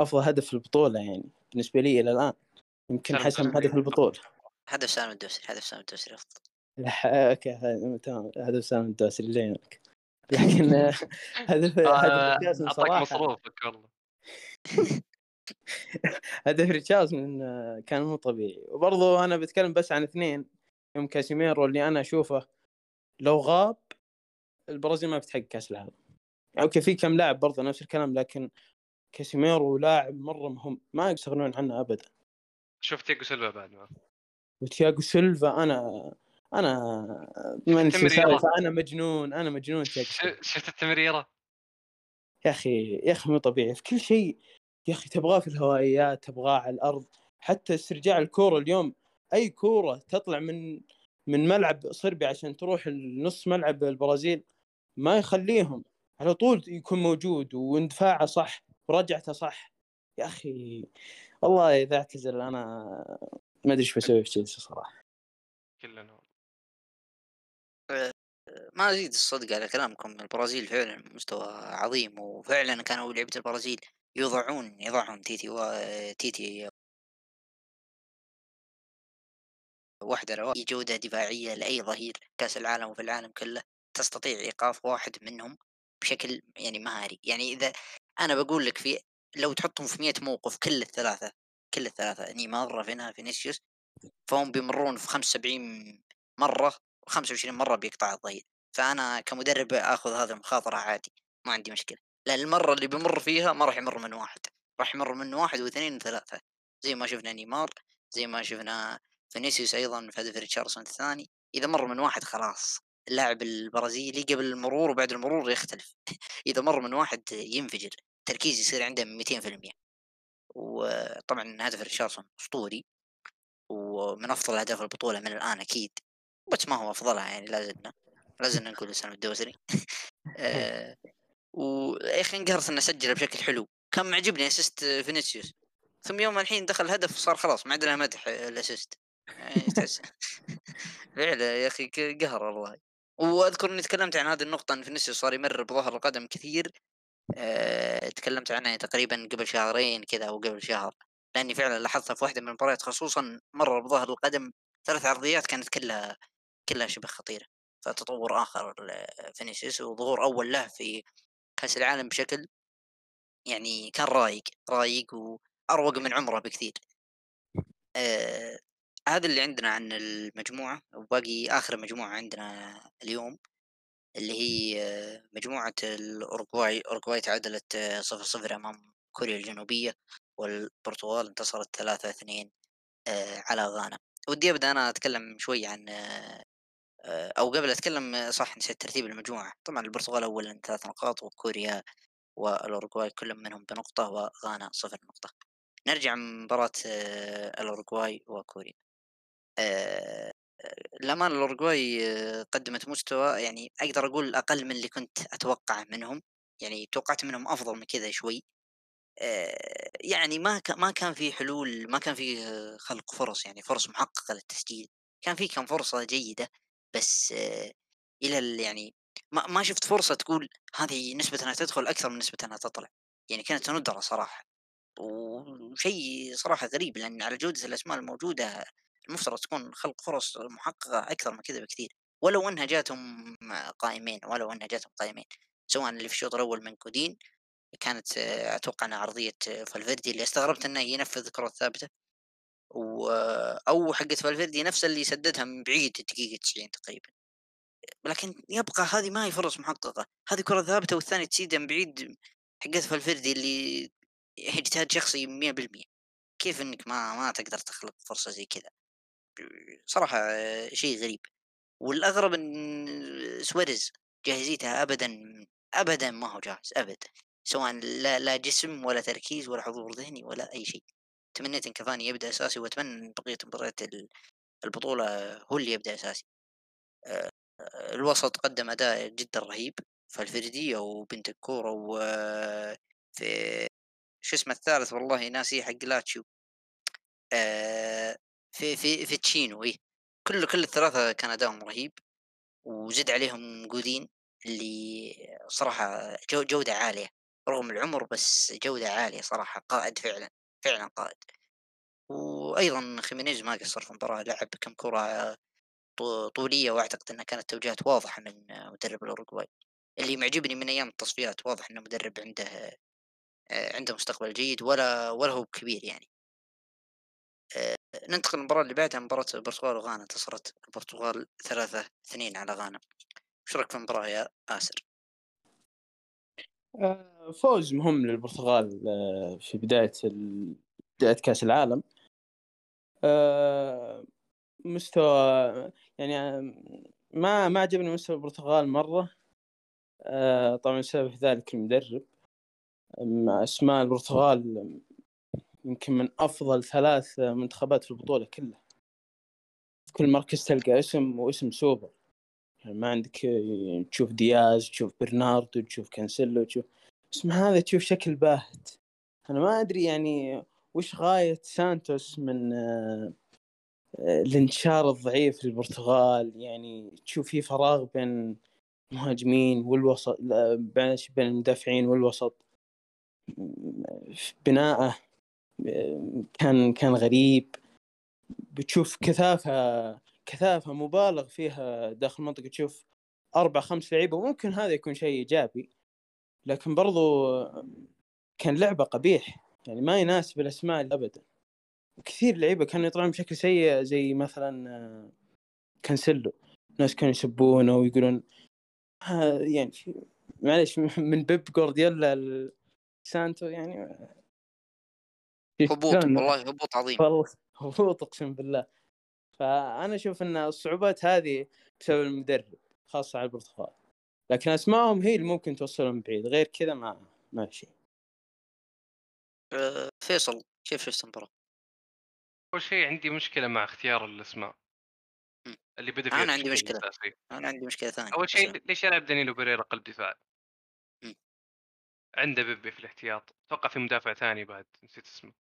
أفضل هدف في البطولة يعني بالنسبة لي إلى الآن. يمكن حسم. هدف البطولة. هدف سالم الدوسري هدف سالم الدوسري أفضل. لا okay هذا- تمام. هدف سالم الدوسري زينك لكن هدف آه، هدف أعطاك مصروفك والله. هدف ريتشارلسون آه، كان مو طبيعي. وبرضه أنا بتكلم بس عن اثنين يوم كاسيميرو اللي أنا أشوفه لو غاب البرازيل ما بتحقق كأس العالم. okay في كم لاعب برضه نفس الكلام لكن كاسيميرو لاعب مرة مهم ما يستغنون عنه ابدا. شوف تياغو سيلفا بعد ما. وتياغو سيلفا أنا أنا التمريرة. سالفة أنا مجنون أنا مجنون شفت التمريره يا أخي يا أخي مو طبيعي. في كل شيء يا أخي تبغاه في الهوائيات تبغاه على الأرض. حتى استرجاع الكورة اليوم أي كورة تطلع من من ملعب صربي عشان تروح لنص ملعب البرازيل ما يخليهم. على طول يكون موجود واندفاعه صح ورجعته صح. يا أخي والله إذا اعتزل أنا ما أدري إيش بسوي في تشيلسي صراحة. كلنا ما أزيد الصدق على كلامكم. البرازيل فعلا مستوى عظيم وفعلا كانوا لعيبة البرازيل. يوضعون يضعهم تيتي و... تيتي وحده روائي جودة دفاعية لأي ظهير كأس العالم وفي العالم كله تستطيع إيقاف واحد منهم بشكل يعني مهاري. يعني إذا أنا بقول لك في لو تحطهم في 100 موقف كل الثلاثة كل الثلاثة نيمار رافينها فينيسيوس فهم بيمرون في 75 مرة و25 مرة بيقطع الظهير. فأنا كمدرب آخذ هذه المخاطرة عادي ما عندي مشكلة. لأن المرة اللي بيمر فيها ما راح يمر من واحد راح يمر منه واحد واثنين وثلاثة زي ما شفنا نيمار زي ما شفنا فينيسيوس أيضا في هدف ريتشارلسون الثاني إذا مر من واحد خلاص اللاعب البرازيلي قبل المرور وبعد المرور يختلف. إذا مر من واحد ينفجر التركيز يصير عنده 200% وطبعا هدف ريتشارلسون أسطوري ومن أفضل أهداف البطولة من الآن أكيد. بس ما هو أفضلها يعني لا زلنا لا زلنا نقول الدوسري آه، ويا أخي انقهرت انه سجل بشكل حلو. كان معجبني assist فينيسيوس. ثم يوم الحين دخل هدف صار خلاص ما عندنا مدح الأسيست. يعني تحس فعلا يا أخي قهر والله. وأذكر إني تكلمت عن هذه النقطة إن فينيسيوس صار يمر بظهر القدم كثير. أه تكلمت عنها تقريبا قبل شهرين كذا أو قبل شهر. لأني فعلا لاحظتها في واحدة من المباريات خصوصا مر بظهر القدم ثلاث عرضيات كانت كلها كلها شبه خطيرة. فتطور آخر لفينيسيوس وظهور أول له في كأس العالم بشكل يعني كان رايق رايق وأروق من عمره بكثير. آه هذا اللي عندنا عن المجموعة وباقي آخر مجموعة عندنا اليوم اللي هي آه، مجموعة الأورجواي أورجواي تعادلت آه، صفر صفر أمام كوريا الجنوبية والبرتغال انتصرت ثلاثة اثنين آه، على غانا. ودي أبدأ أنا أتكلم شوي عن أو قبل أتكلم آه، صح نسيت ترتيب المجموعة. طبعا البرتغال أولا ثلاث نقاط وكوريا والأورجواي كل منهم بنقطة وغانا صفر نقطة. نرجع مباراة آه، الأورجواي وكوريا. آه، للأمانة الأورجواي آه، قدمت مستوى يعني أقدر أقول أقل من اللي كنت أتوقع منهم يعني توقعت منهم أفضل من كذا شوي. يعني ما ما كان في حلول ما كان في خلق فرص يعني فرص محققة للتسجيل. كان في كم فرصة جيدة. بس آه، إلى يعني ما ما شفت فرصة تقول هذه نسبة أنها تدخل أكثر من نسبة أنها تطلع. يعني كانت ندرة صراحة. وشيء صراحة غريب لأن على جودة الأسماء الموجودة المفترض تكون خلق فرص محققة أكثر من كذا بكثير. ولو أنها جاتهم قائمين ولو أنها جاتهم قائمين. سواء اللي في الشوط الأول من كودين كانت آه، أتوقع أنها عرضية فالفيردي اللي استغربت أنه ينفذ كرة ثابتة. و... أو حقة فالفيردي نفس اللي سددها من بعيد الدقيقة 90 تقريبا. لكن يبقى هذه ما هي فرص محققة. هذه كرة ثابتة والثاني تسديدة من بعيد حقت فالفيردي اللي اجتهاد شخصي 100% كيف إنك ما ما تقدر تخلق فرصة زي كذا؟ صراحة آه، شيء غريب. والأغرب أن سواريز جاهزيته أبدا أبدا ما هو جاهز أبدا. سواء لا, لا جسم ولا تركيز ولا حضور ذهني ولا أي شيء. تمنيت أن كافاني يبدأ أساسي وأتمنى أن بقية مباريات ال- البطولة هو اللي يبدأ أساسي. آه، الوسط قدم أداء جدا رهيب فالفردية وبنتكور و في شو اسمه الثالث والله ناسي حق لاتشيو. آه، في في في تشينو إيه. كل كل الثلاثة كان أداءهم رهيب وزد عليهم جودين اللي صراحة جو جودة عالية. رغم العمر بس جودة عالية صراحة قائد فعلا. فعلا قائد. وأيضا خيمينيز ما قصر في المباراة لعب كم كرة طولية وأعتقد أنها كانت توجيهات واضحة من مدرب الأوروغواي. اللي معجبني من أيام التصفيات واضح أنه مدرب عنده آه، عنده مستقبل جيد ولا ولا هو كبير يعني. آه، ننتقل للمباراة اللي بعدها مباراة البرتغال وغانا. انتصرت البرتغال ثلاثة اثنين على غانا. إيش رأيك في المباراة يا آسر؟ آه، فوز مهم للبرتغال في بداية بداية كأس العالم. مستوى يعني ما ما عجبني مستوى البرتغال مرة. طبعا السبب في ذلك المدرب. أسماء البرتغال يمكن من أفضل ثلاث منتخبات في البطولة كلها. في كل مركز تلقى اسم واسم سوبر. ما عندك تشوف دياز تشوف برناردو تشوف كانسيلو تشوف اسم هذا تشوف شكل باهت. أنا ما أدري يعني وش غاية سانتوس من الانتشار الضعيف للبرتغال يعني تشوف في فراغ بين المهاجمين والوسط بين المدافعين والوسط. بناءه كان كان غريب. بتشوف كثافة كثافة مبالغ فيها داخل المنطقة تشوف أربع خمس لعيبة ممكن هذا يكون شيء إيجابي لكن برضو كان لعبة قبيح يعني ما يناسب الأسماء أبدا. كثير لعيبة كانوا يطلعون بشكل سيء زي مثلا كانسلو ناس كانوا يسبونه ويقولون يعني معلش من بيب جوارديولا سانتو يعني هبوط والله هبوط عظيم. والله هبوط أقسم بالله. فأنا أشوف إن الصعوبات هذه بسبب المدرب خاصة على البرتغال. لكن أسمائهم هي اللي ممكن توصلهم بعيد غير كذا ما ما في شيء. أه فيصل كيف شفت المباراة؟ أول شيء عندي مشكلة مع اختيار الأسماء. اللي بدأ فيها أنا عندي مشكلة. الأساسي. أنا عندي مشكلة ثانية. أول شيء ليش يلعب دانيلو بيريرا قلب دفاع؟ عنده بيبي في الاحتياط. أتوقع في مدافع ثاني بعد نسيت اسمه.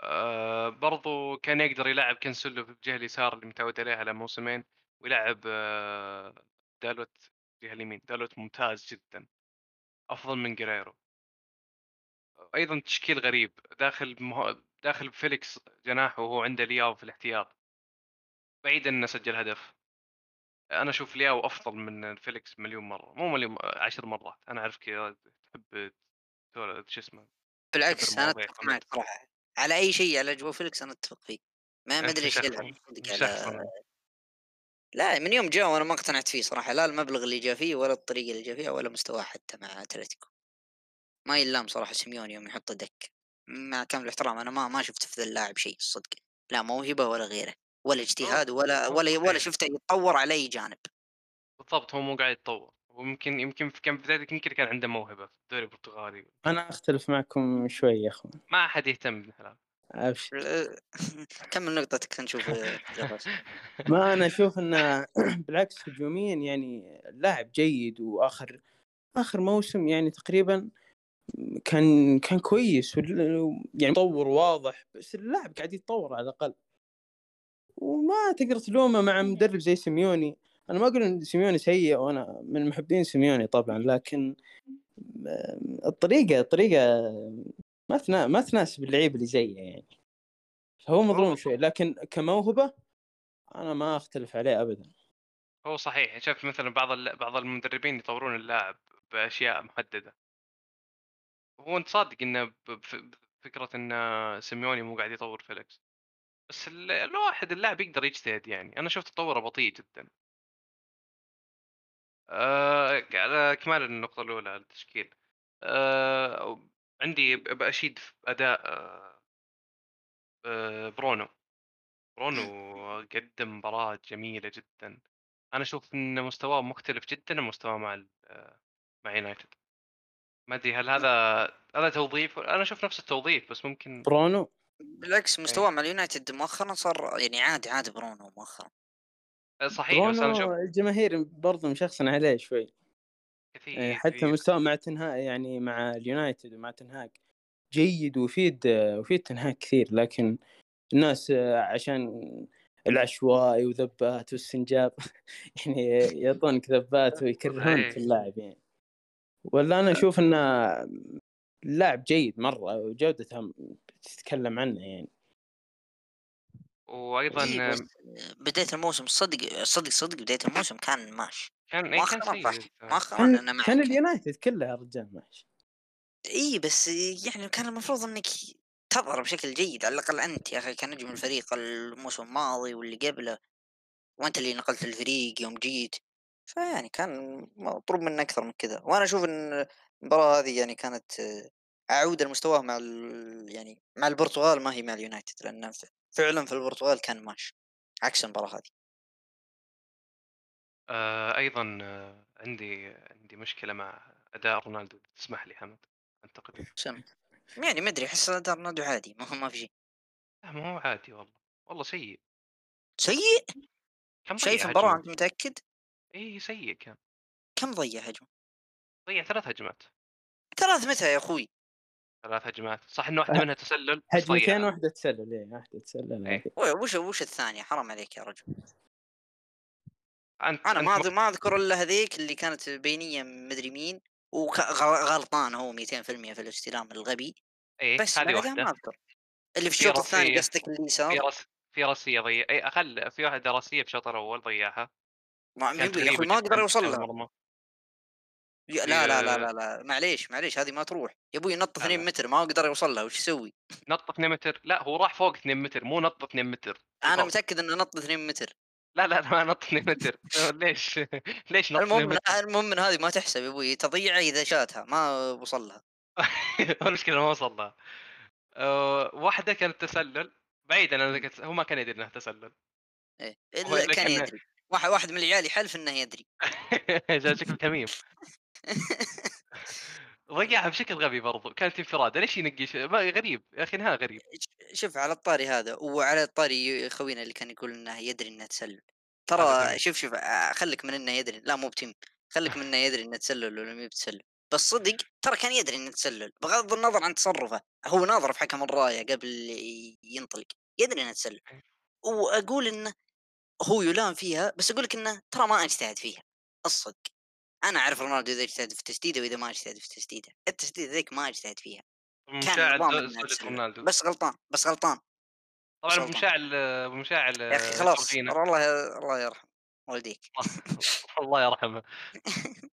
أه برضو كان يقدر يلعب كنسلو في الجهة اليسار اللي متعود عليها على موسمين ويلعب أه دالوت جهه اليمين. دالوت ممتاز جدا. أفضل من جيريرو أيضا تشكيل غريب. داخل مه... داخل فيليكس جناح وهو عنده لياو في الاحتياط. بعيد إنه سجل هدف. أنا أشوف لياو أفضل من فيليكس مليون مرة. مو مليون عشر مرات. أنا أعرف كذا تحب شو اسمه بالعكس أنا أتفق معك صراحة. على أي شيء على جو فيليكس أنا أتفق فيه. ما ما أدري إيش يلعب على لا من يوم جاء وأنا ما اقتنعت فيه صراحة لا المبلغ اللي جاء فيه ولا الطريقة اللي جاء فيها ولا مستواه حتى مع أتلتيكو. ما يلام صراحة سيميوني يوم يحطه دك. مع كامل الاحترام أنا ما ما شفت في ذا اللاعب شيء الصدق لا موهبة ولا غيره ولا اجتهاد ولا ولا ولا شفته يتطور على أي جانب. بالضبط هو مو قاعد يتطور. ويمكن يمكن كان في بدايته يمكن كان عنده موهبة في الدوري البرتغالي. أنا أختلف معكم شوي يا أخوان. ما أحد يهتم بالحلال أبشر. كمل نقطتك نشوف ما أنا أشوف انه بالعكس هجوميا يعني لاعب جيد وآخر آخر موسم يعني تقريبا كان كان كويس يعني تطور واضح بس اللاعب قاعد يتطور على الأقل. وما تقدر تلومه مع مدرب زي سيميوني. أنا ما أقول إن سيميوني سيء وأنا من محبين سيميوني طبعا لكن الطريقة الطريقة ما تنا... ما تناسب اللعيب اللي زيه يعني. فهو مظلوم شوي لكن كموهبة أنا ما أختلف عليه ابدا. هو صحيح. شايف مثلا بعض ال... بعض المدربين يطورون اللاعب بأشياء محددة. هو أنت صادق إنه بفكره إن سيميوني مو قاعد يطور فيليكس. بس الواحد اللاعب يقدر يجتهد يعني. أنا شفت تطوره بطيء جدا. آه على كمال النقطة الأولى التشكيل. آه عندي بأشيد في أداء آه برونو. برونو قدم مباراة جميلة جدا. أنا أشوف أن مستواه مختلف جدا عن مستواه مع آه، مع يونايتد. ما أدري هل هذا هذا توظيف؟ أنا أشوف نفس التوظيف بس ممكن برونو؟ بالعكس مستواه مع اليونايتد مؤخرا صار يعني عادي عادي برونو مؤخرا. صحيح بس أنا أشوف الجماهير برضه مشخصن عليه شوي. كثير حتى كثير. مستوى مع تنهاج يعني مع اليونايتد ومع تنهاج جيد ويفيد ويفيد تنهاج كثير لكن الناس عشان العشوائي وذبات والسنجاب يعني يعطونك ذبات ويكرهونك إيه. في اللاعب يعني. ولا أنا أشوف إنه لاعب جيد مرة وجودته تتكلم عنه يعني. وأيضا إيه بس بداية الموسم صدق صدق صدق بداية الموسم كان ماشي كان إيه كان مؤخرا سيء مؤخرا كان, أنا معك كان. اليونايتد كله يا رجال ماشي إي بس يعني كان المفروض إنك تظهر بشكل جيد على الأقل أنت يا أخي كنجم الفريق الموسم الماضي واللي قبله وأنت اللي نقلت الفريق يوم جيت. فيعني كان مطلوب منه أكثر من كذا. وأنا أشوف إن المباراة هذه يعني كانت عوده لمستواه مع ال... يعني مع البرتغال ما هي مع اليونايتد لأن فعلا في البرتغال كان ماشي عكس المباراة هذه. آه أيضا آه عندي عندي مشكلة مع أداء رونالدو. تسمح لي حمد؟ انتقد سم يعني ما أدري أحس أداء رونالدو عادي ما هو ما في شيء. لا ما هو عادي والله. والله سيء. سيء؟ كم شايف المباراة أنت متأكد؟ إي سيء كان كم ضيع هجمة؟ ضيع ثلاث هجمات. ثلاث متى يا أخوي؟ ثلاث هجمات. صح ان واحدة منها تسلل؟ هجمتين. واحدة تسلل إيه واحدة تسلل إيه. هذه. وش وش الثانية؟ حرام عليك يا رجل. انت أنا أنت ما ما أذكر إلا هذيك اللي كانت بينية مدري مين وغلطان هو 200% في الاستلام الغبي. إيه بس هذه واحدة. ما أذكر. اللي في في الشوط الثاني. قصدك اللي في يسار رس في رأسية ضيع. اي أقل في واحدة رأسية في الشوط الأول ضيعها. ما يا ما أقدر في يوصل لها لا لا لا لا لا معليش معليش هذه ما تروح. يا أبوي نط لا، 2 لا. متر ما أقدر يوصل لها وش يسوي؟ نط 2 متر. لا هو راح فوق 2 متر مو نط 2 متر أنا. متأكد إنه نط 2 متر. لا لا ما نط 2 متر. ليش؟ ليش نط 2 المهم متر؟ المهم إن هذه ما تحسب يا أبوي تضيع إذا شاتها ما وصل لها. المشكلة ما وصل لها. أه، واحدة كانت تسلل بعيدا أنا كنت- هو ما كان يدري إنها تسلل. إلا كان يدري. واحد واحد من العيال يحلف إنه يدري. جاء شكل تميم. ضيعها بشكل غبي برضو كانت انفراده ليش ينقي ش- ما- غريب يا أخي انها غريب. شوف على الطاري هذا وعلى الطاري خوينا اللي كان يقول إنه يدري انه تسلل ترى. شوف شوف آه، خليك من إنه يدري لا مو بتم خليك من إنه يدري إنه تسلل ولا مو بتسلل بس صدق ترى كان يدري إنه تسلل بغض النظر عن تصرفه هو ناظر في حكم الراية قبل ينطلق يدري إنه تسلل وأقول إنه هو يلام فيها بس أقول لك إنه ترى ما أجتهد فيها الصدق. أنا أعرف رونالدو اذا اجتهد في تسديده وإذا ما اجتهد في تسديده. التسديده ذيك ما اجتهد فيها. كان مشاعل رونالدو. بس غلطان بس غلطان طبعا غلطان. بمشاعل بمشاعل يا أخي خلاص جورجينا. الله الله يرحم والديك. الله يرحمه.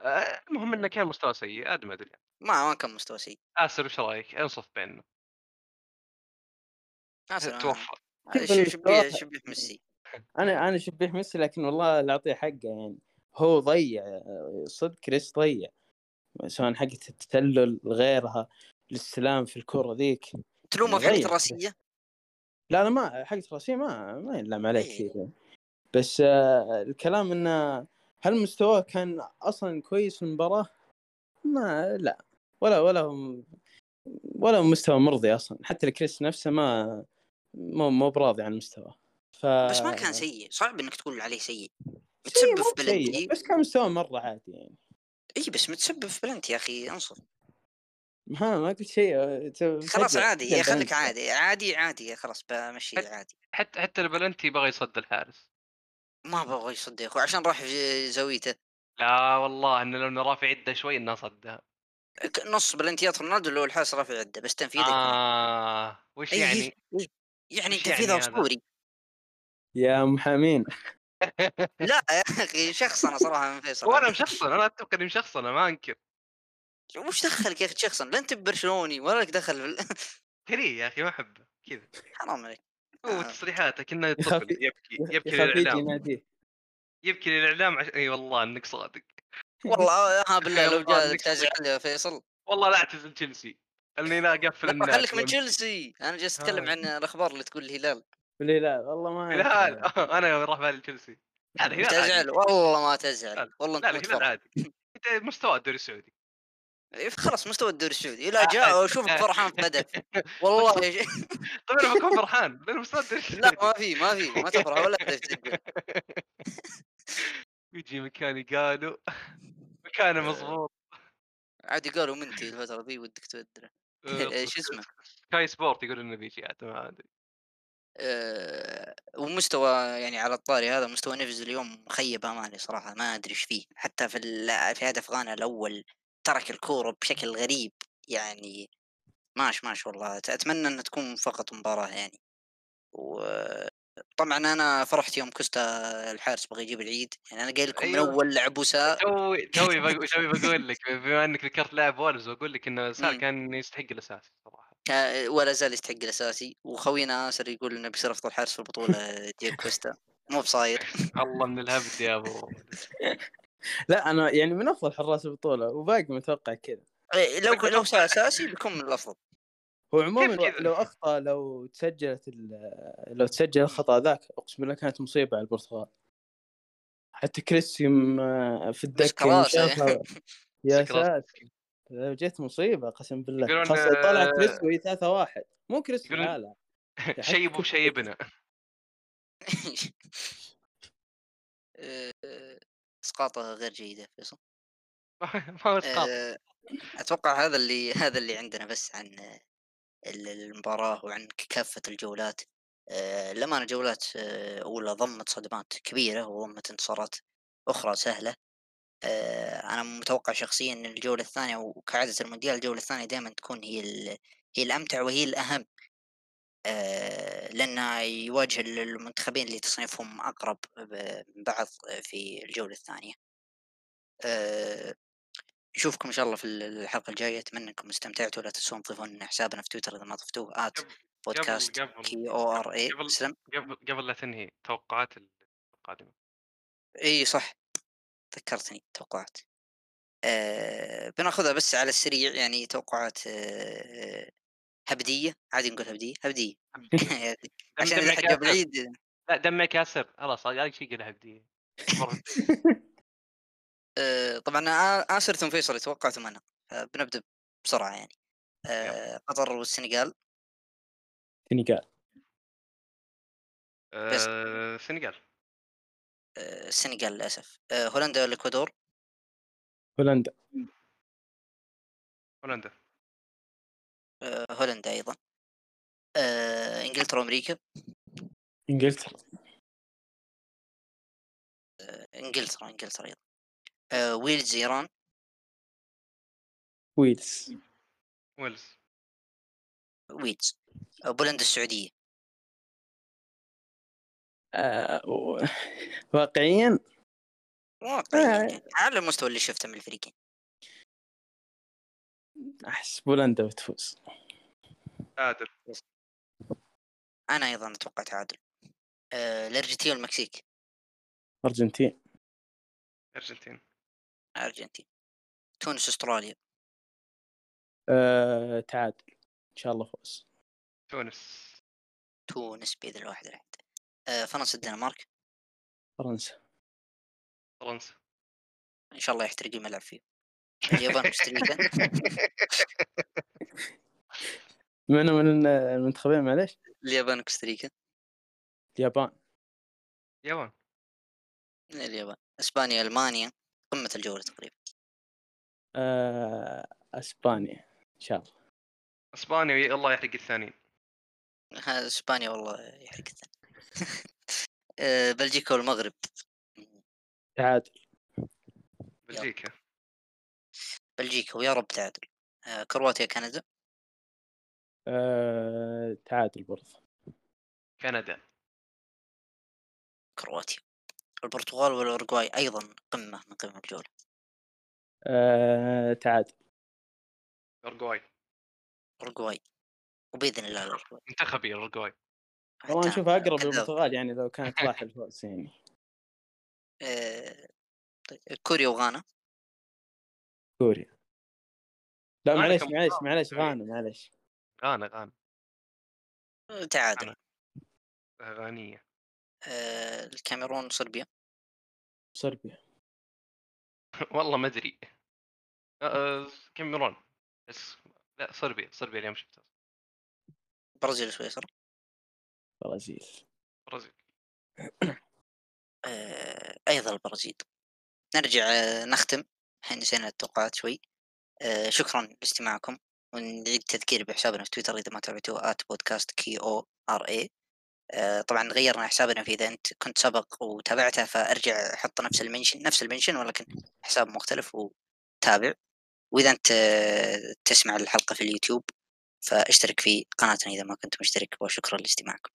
آه، المهم إنه كان مستوى سيء عاد ما أدري. ما ما كان مستوى سيء. آسر وش رأيك؟ انصف بيننا. ناصر توفى. شبيه شبيه ميسي أنا أنا شبيه ميسي لكن والله اللي أعطيه حقه يعني. هو ضيع صدق كريس ضيع سواء حقة التسلل غيرها الاستلام في الكرة ذيك تلومه في ضيع. حقه الراسية لا لا ما حقة راسية ما ما ينلام عليه إيه. كثير. بس آه، الكلام إنه هل مستواه كان أصلا كويس في المباراة؟ ما لا ولا ولا ولا مستوى مرضي أصلا حتى الكريس نفسه ما مو مو براضي عن مستواه ف... بس ما كان سيء صعب إنك تقول عليه سيء متسبب مو في بلنتي بس كان مستوى مرة عادي يعني. إي بس متسبب في بلنتي يا أخي انصف ما ما قلت شيء خلاص عادي يا خليك. عادي عادي عادي خلاص بمشي عادي. حتى حتى البلنتي بغى يصد الحارس. ما بغى يصد يا أخوي عشان راح في زاويته. لا والله إنه لو رافع يده شوي إنه صدها. نص بلنتيات رونالدو اللي هو الحارس رافع يده بس تنفيذه آه وش إيه، يعني؟ إيه. يعني تنفيذه يعني؟ أسطوري. يا محامين لا يا أخي شخصنه صراحة من فيصل وأنا مشخصن أنا أتوقع إني مشخصن أنا ما أنكر. وش دخلك يا أخي شخصا لا أنت برشلوني ولا لك دخل في ال- كريه يا أخي ما أحبه كذا. حرام عليك. هو آه. تصريحاته كنا يبكي يبكي يجي للإعلام. يبكي للإعلام عش... إي والله إنك صادق. والله ها بالله لو إنك تعزل يا فيصل. والله لا أعتزل تشيلسي. اني لا أقفل لا الناس خليك من. تشيلسي. أنا جالس أتكلم آه. عن الأخبار اللي تقول الهلال. لا لا؟ والله ما الهلال أنا راح بالي تشيلسي. الهلال. تزعل والله ما تزعل. والله أنت لا الهلال عادي. أنت مستوى الدوري السعودي. إيه، خلاص مستوى الدوري السعودي. لا جاء وأشوفك فرحان في هدف والله طيب أنا بكون فرحان. لأنه مصدر لا ما في ما في ما تفرح ولا هدف تسجل يجي مكاني قالوا مكانه مضبوط. عادي قالوا منتي الفترة ذي ودك تبدله شو اسمه؟ سكاي سبورت يقول إنه بيجي عاد ما أدري. آه، ومستوى يعني على الطاري هذا مستوى نيفز اليوم مخيب اماني صراحة ما أدري إيش فيه. حتى في في هدف غانا الأول ترك الكورة بشكل غريب يعني ماش ماش والله. أتمنى إنها تكون فقط مباراة يعني. وطبعا أنا فرحت يوم كوستا الحارس بغى يجيب العيد. يعني أنا قايل لكم من أيوه. أول عبوسه توي توي بقو- توي بقول لك بما إنك ذكرت لاعب وولز بقول لك إنه سار. كان يستحق الأساس صراحة. ولا زال يستحق الأساسي. وخوينا اسر يقول إنه بيصير أفضل حارس في البطولة دييغو كوستا مو بصاير. الله من الهبد يا أبو. لا أنا يعني من أفضل حراس البطولة وباقي متوقع كذا. إيه، لو لو صار أساسي بيكون من الأفضل. هو عموما؟ لو أخطأ لو تسجلت ال- لو تسجل الخطأ ذاك أقسم بالله كانت مصيبة على البرتغال. حتى كريستيوم آه، في الدكة يا ساتر. لو جت مصيبة قسم بالله. يقولون، خاصة طلع كريستو وهي 3 1 مو كريستو يقولون- لا لا شيبوا شيبنا. اسقاطه غير جيدة فيصل. ما هو إسقاط. آه، أتوقع هذا اللي هذا اللي عندنا بس عن ال- المباراة وعن كافة الجولات. آه، لما جولات آه، أولى ضمت صدمات كبيرة وضمت انتصارات أخرى سهلة. آه، أنا متوقع شخصيا إن الجولة الثانية وكعاده المونديال الجولة الثانية دائما تكون هي هي الأمتع وهي الأهم. آه، لأنها يواجه ال- المنتخبين اللي تصنيفهم أقرب ب- من بعض في الجولة الثانية. آه، نشوفكم إن شاء الله في الحلقة الجاية. أتمنى أنكم استمتعتوا. لا تنسون تضيفون حسابنا في تويتر إذا ما ضفتوه. قبل- بودكاست K O R A قبل- قبل قبل لا تنهي. توقعات القادمة. إي صح. ذكرتني توقعات. آه بناخذها بس على السريع يعني توقعات آه هبدية عادي نقول هبدية هبدية. عشان إذا دمك حق ياسر. بعيد لا دمك ياسر. خلاص هذا شيء قلها بدي مرة. آه طبعا آسر ثم فيصل يتوقع ثم أنا بنبدا بسرعة يعني. آه قطر والسنغال. سنغال. السنغال آه السنغال للأسف. آه هولندا والاكوادور هولندا. هولندا. آه هولندا أيضا. آه إنجلترا وأمريكا. إنجلترا. إنجلترا إنجلترا أيضا. آه ويلز إيران. ويلز. ويلز. ويلز. آه بولندا السعودية. آه. واقعيا. واقعيا آه. يعني على المستوى اللي شفته من الفريقين. احس بولندا بتفوز. عادل. أنا أيضا أتوقع تعادل آه الأرجنتين والمكسيك. أرجنتين. أرجنتين. أرجنتين. تونس أستراليا. آه تعادل. إن شاء الله فوز. تونس. تونس بإذن الله واحد آه فرنسا الدنمارك. فرنسا. فرنسا. إن شاء الله يحترق الملعب فيه اليابان كوستاريكا من من المنتخبين معليش. اليابان كوستاريكا اليابان. يابان. اليابان. إسبانيا ألمانيا. قمة الجولة تقريبا. آه إسبانيا إن شاء الله. إسبانيا الله يحرق الثانيين. إسبانيا والله يحرق الثاني آه بلجيكا والمغرب. تعادل. بلجيكا. بلجيكا ويا رب تعادل. آه كرواتيا كندا. آه تعادل برضه كندا. كرواتيا. البرتغال والاورجواي أيضا قمة من قمم الجوله آه تعادل. اورجواي اورجواي وبإذن الله الاورجواي منتخبي اورجواي والله حتى نشوف أقرب. للبرتغال يعني لو كانت راح الفوز يعني. آه، طيب، كوريا وغانا؟ كوريا. لا غانا معليش كم معليش بطولة؟ معليش غانا معليش. غانا غانا. آه، تعادل. غانية. آه، الكاميرون وصربيا صربيا. والله ما أدري. كاميرون. بس لا صربيا صربيا اليوم شفتها برازيل سويسرا. برازيل. برازيل. آه، أيضا البرازيل. نرجع آه، نختم. الحين نسينا التوقعات شوي. آه، شكرا لاستماعكم. ونعيد تذكير بحسابنا في تويتر إذا ما تابعتوه at podcast K O R A طبعا غيرنا حسابنا في إذا أنت كنت سبق وتابعته فأرجع حط نفس ال mention نفس ال mention ولكن حساب مختلف وتابع. وإذا أنت تسمع الحلقة في اليوتيوب فاشترك في قناتنا إذا ما كنت مشترك وشكرا لاستماعكم.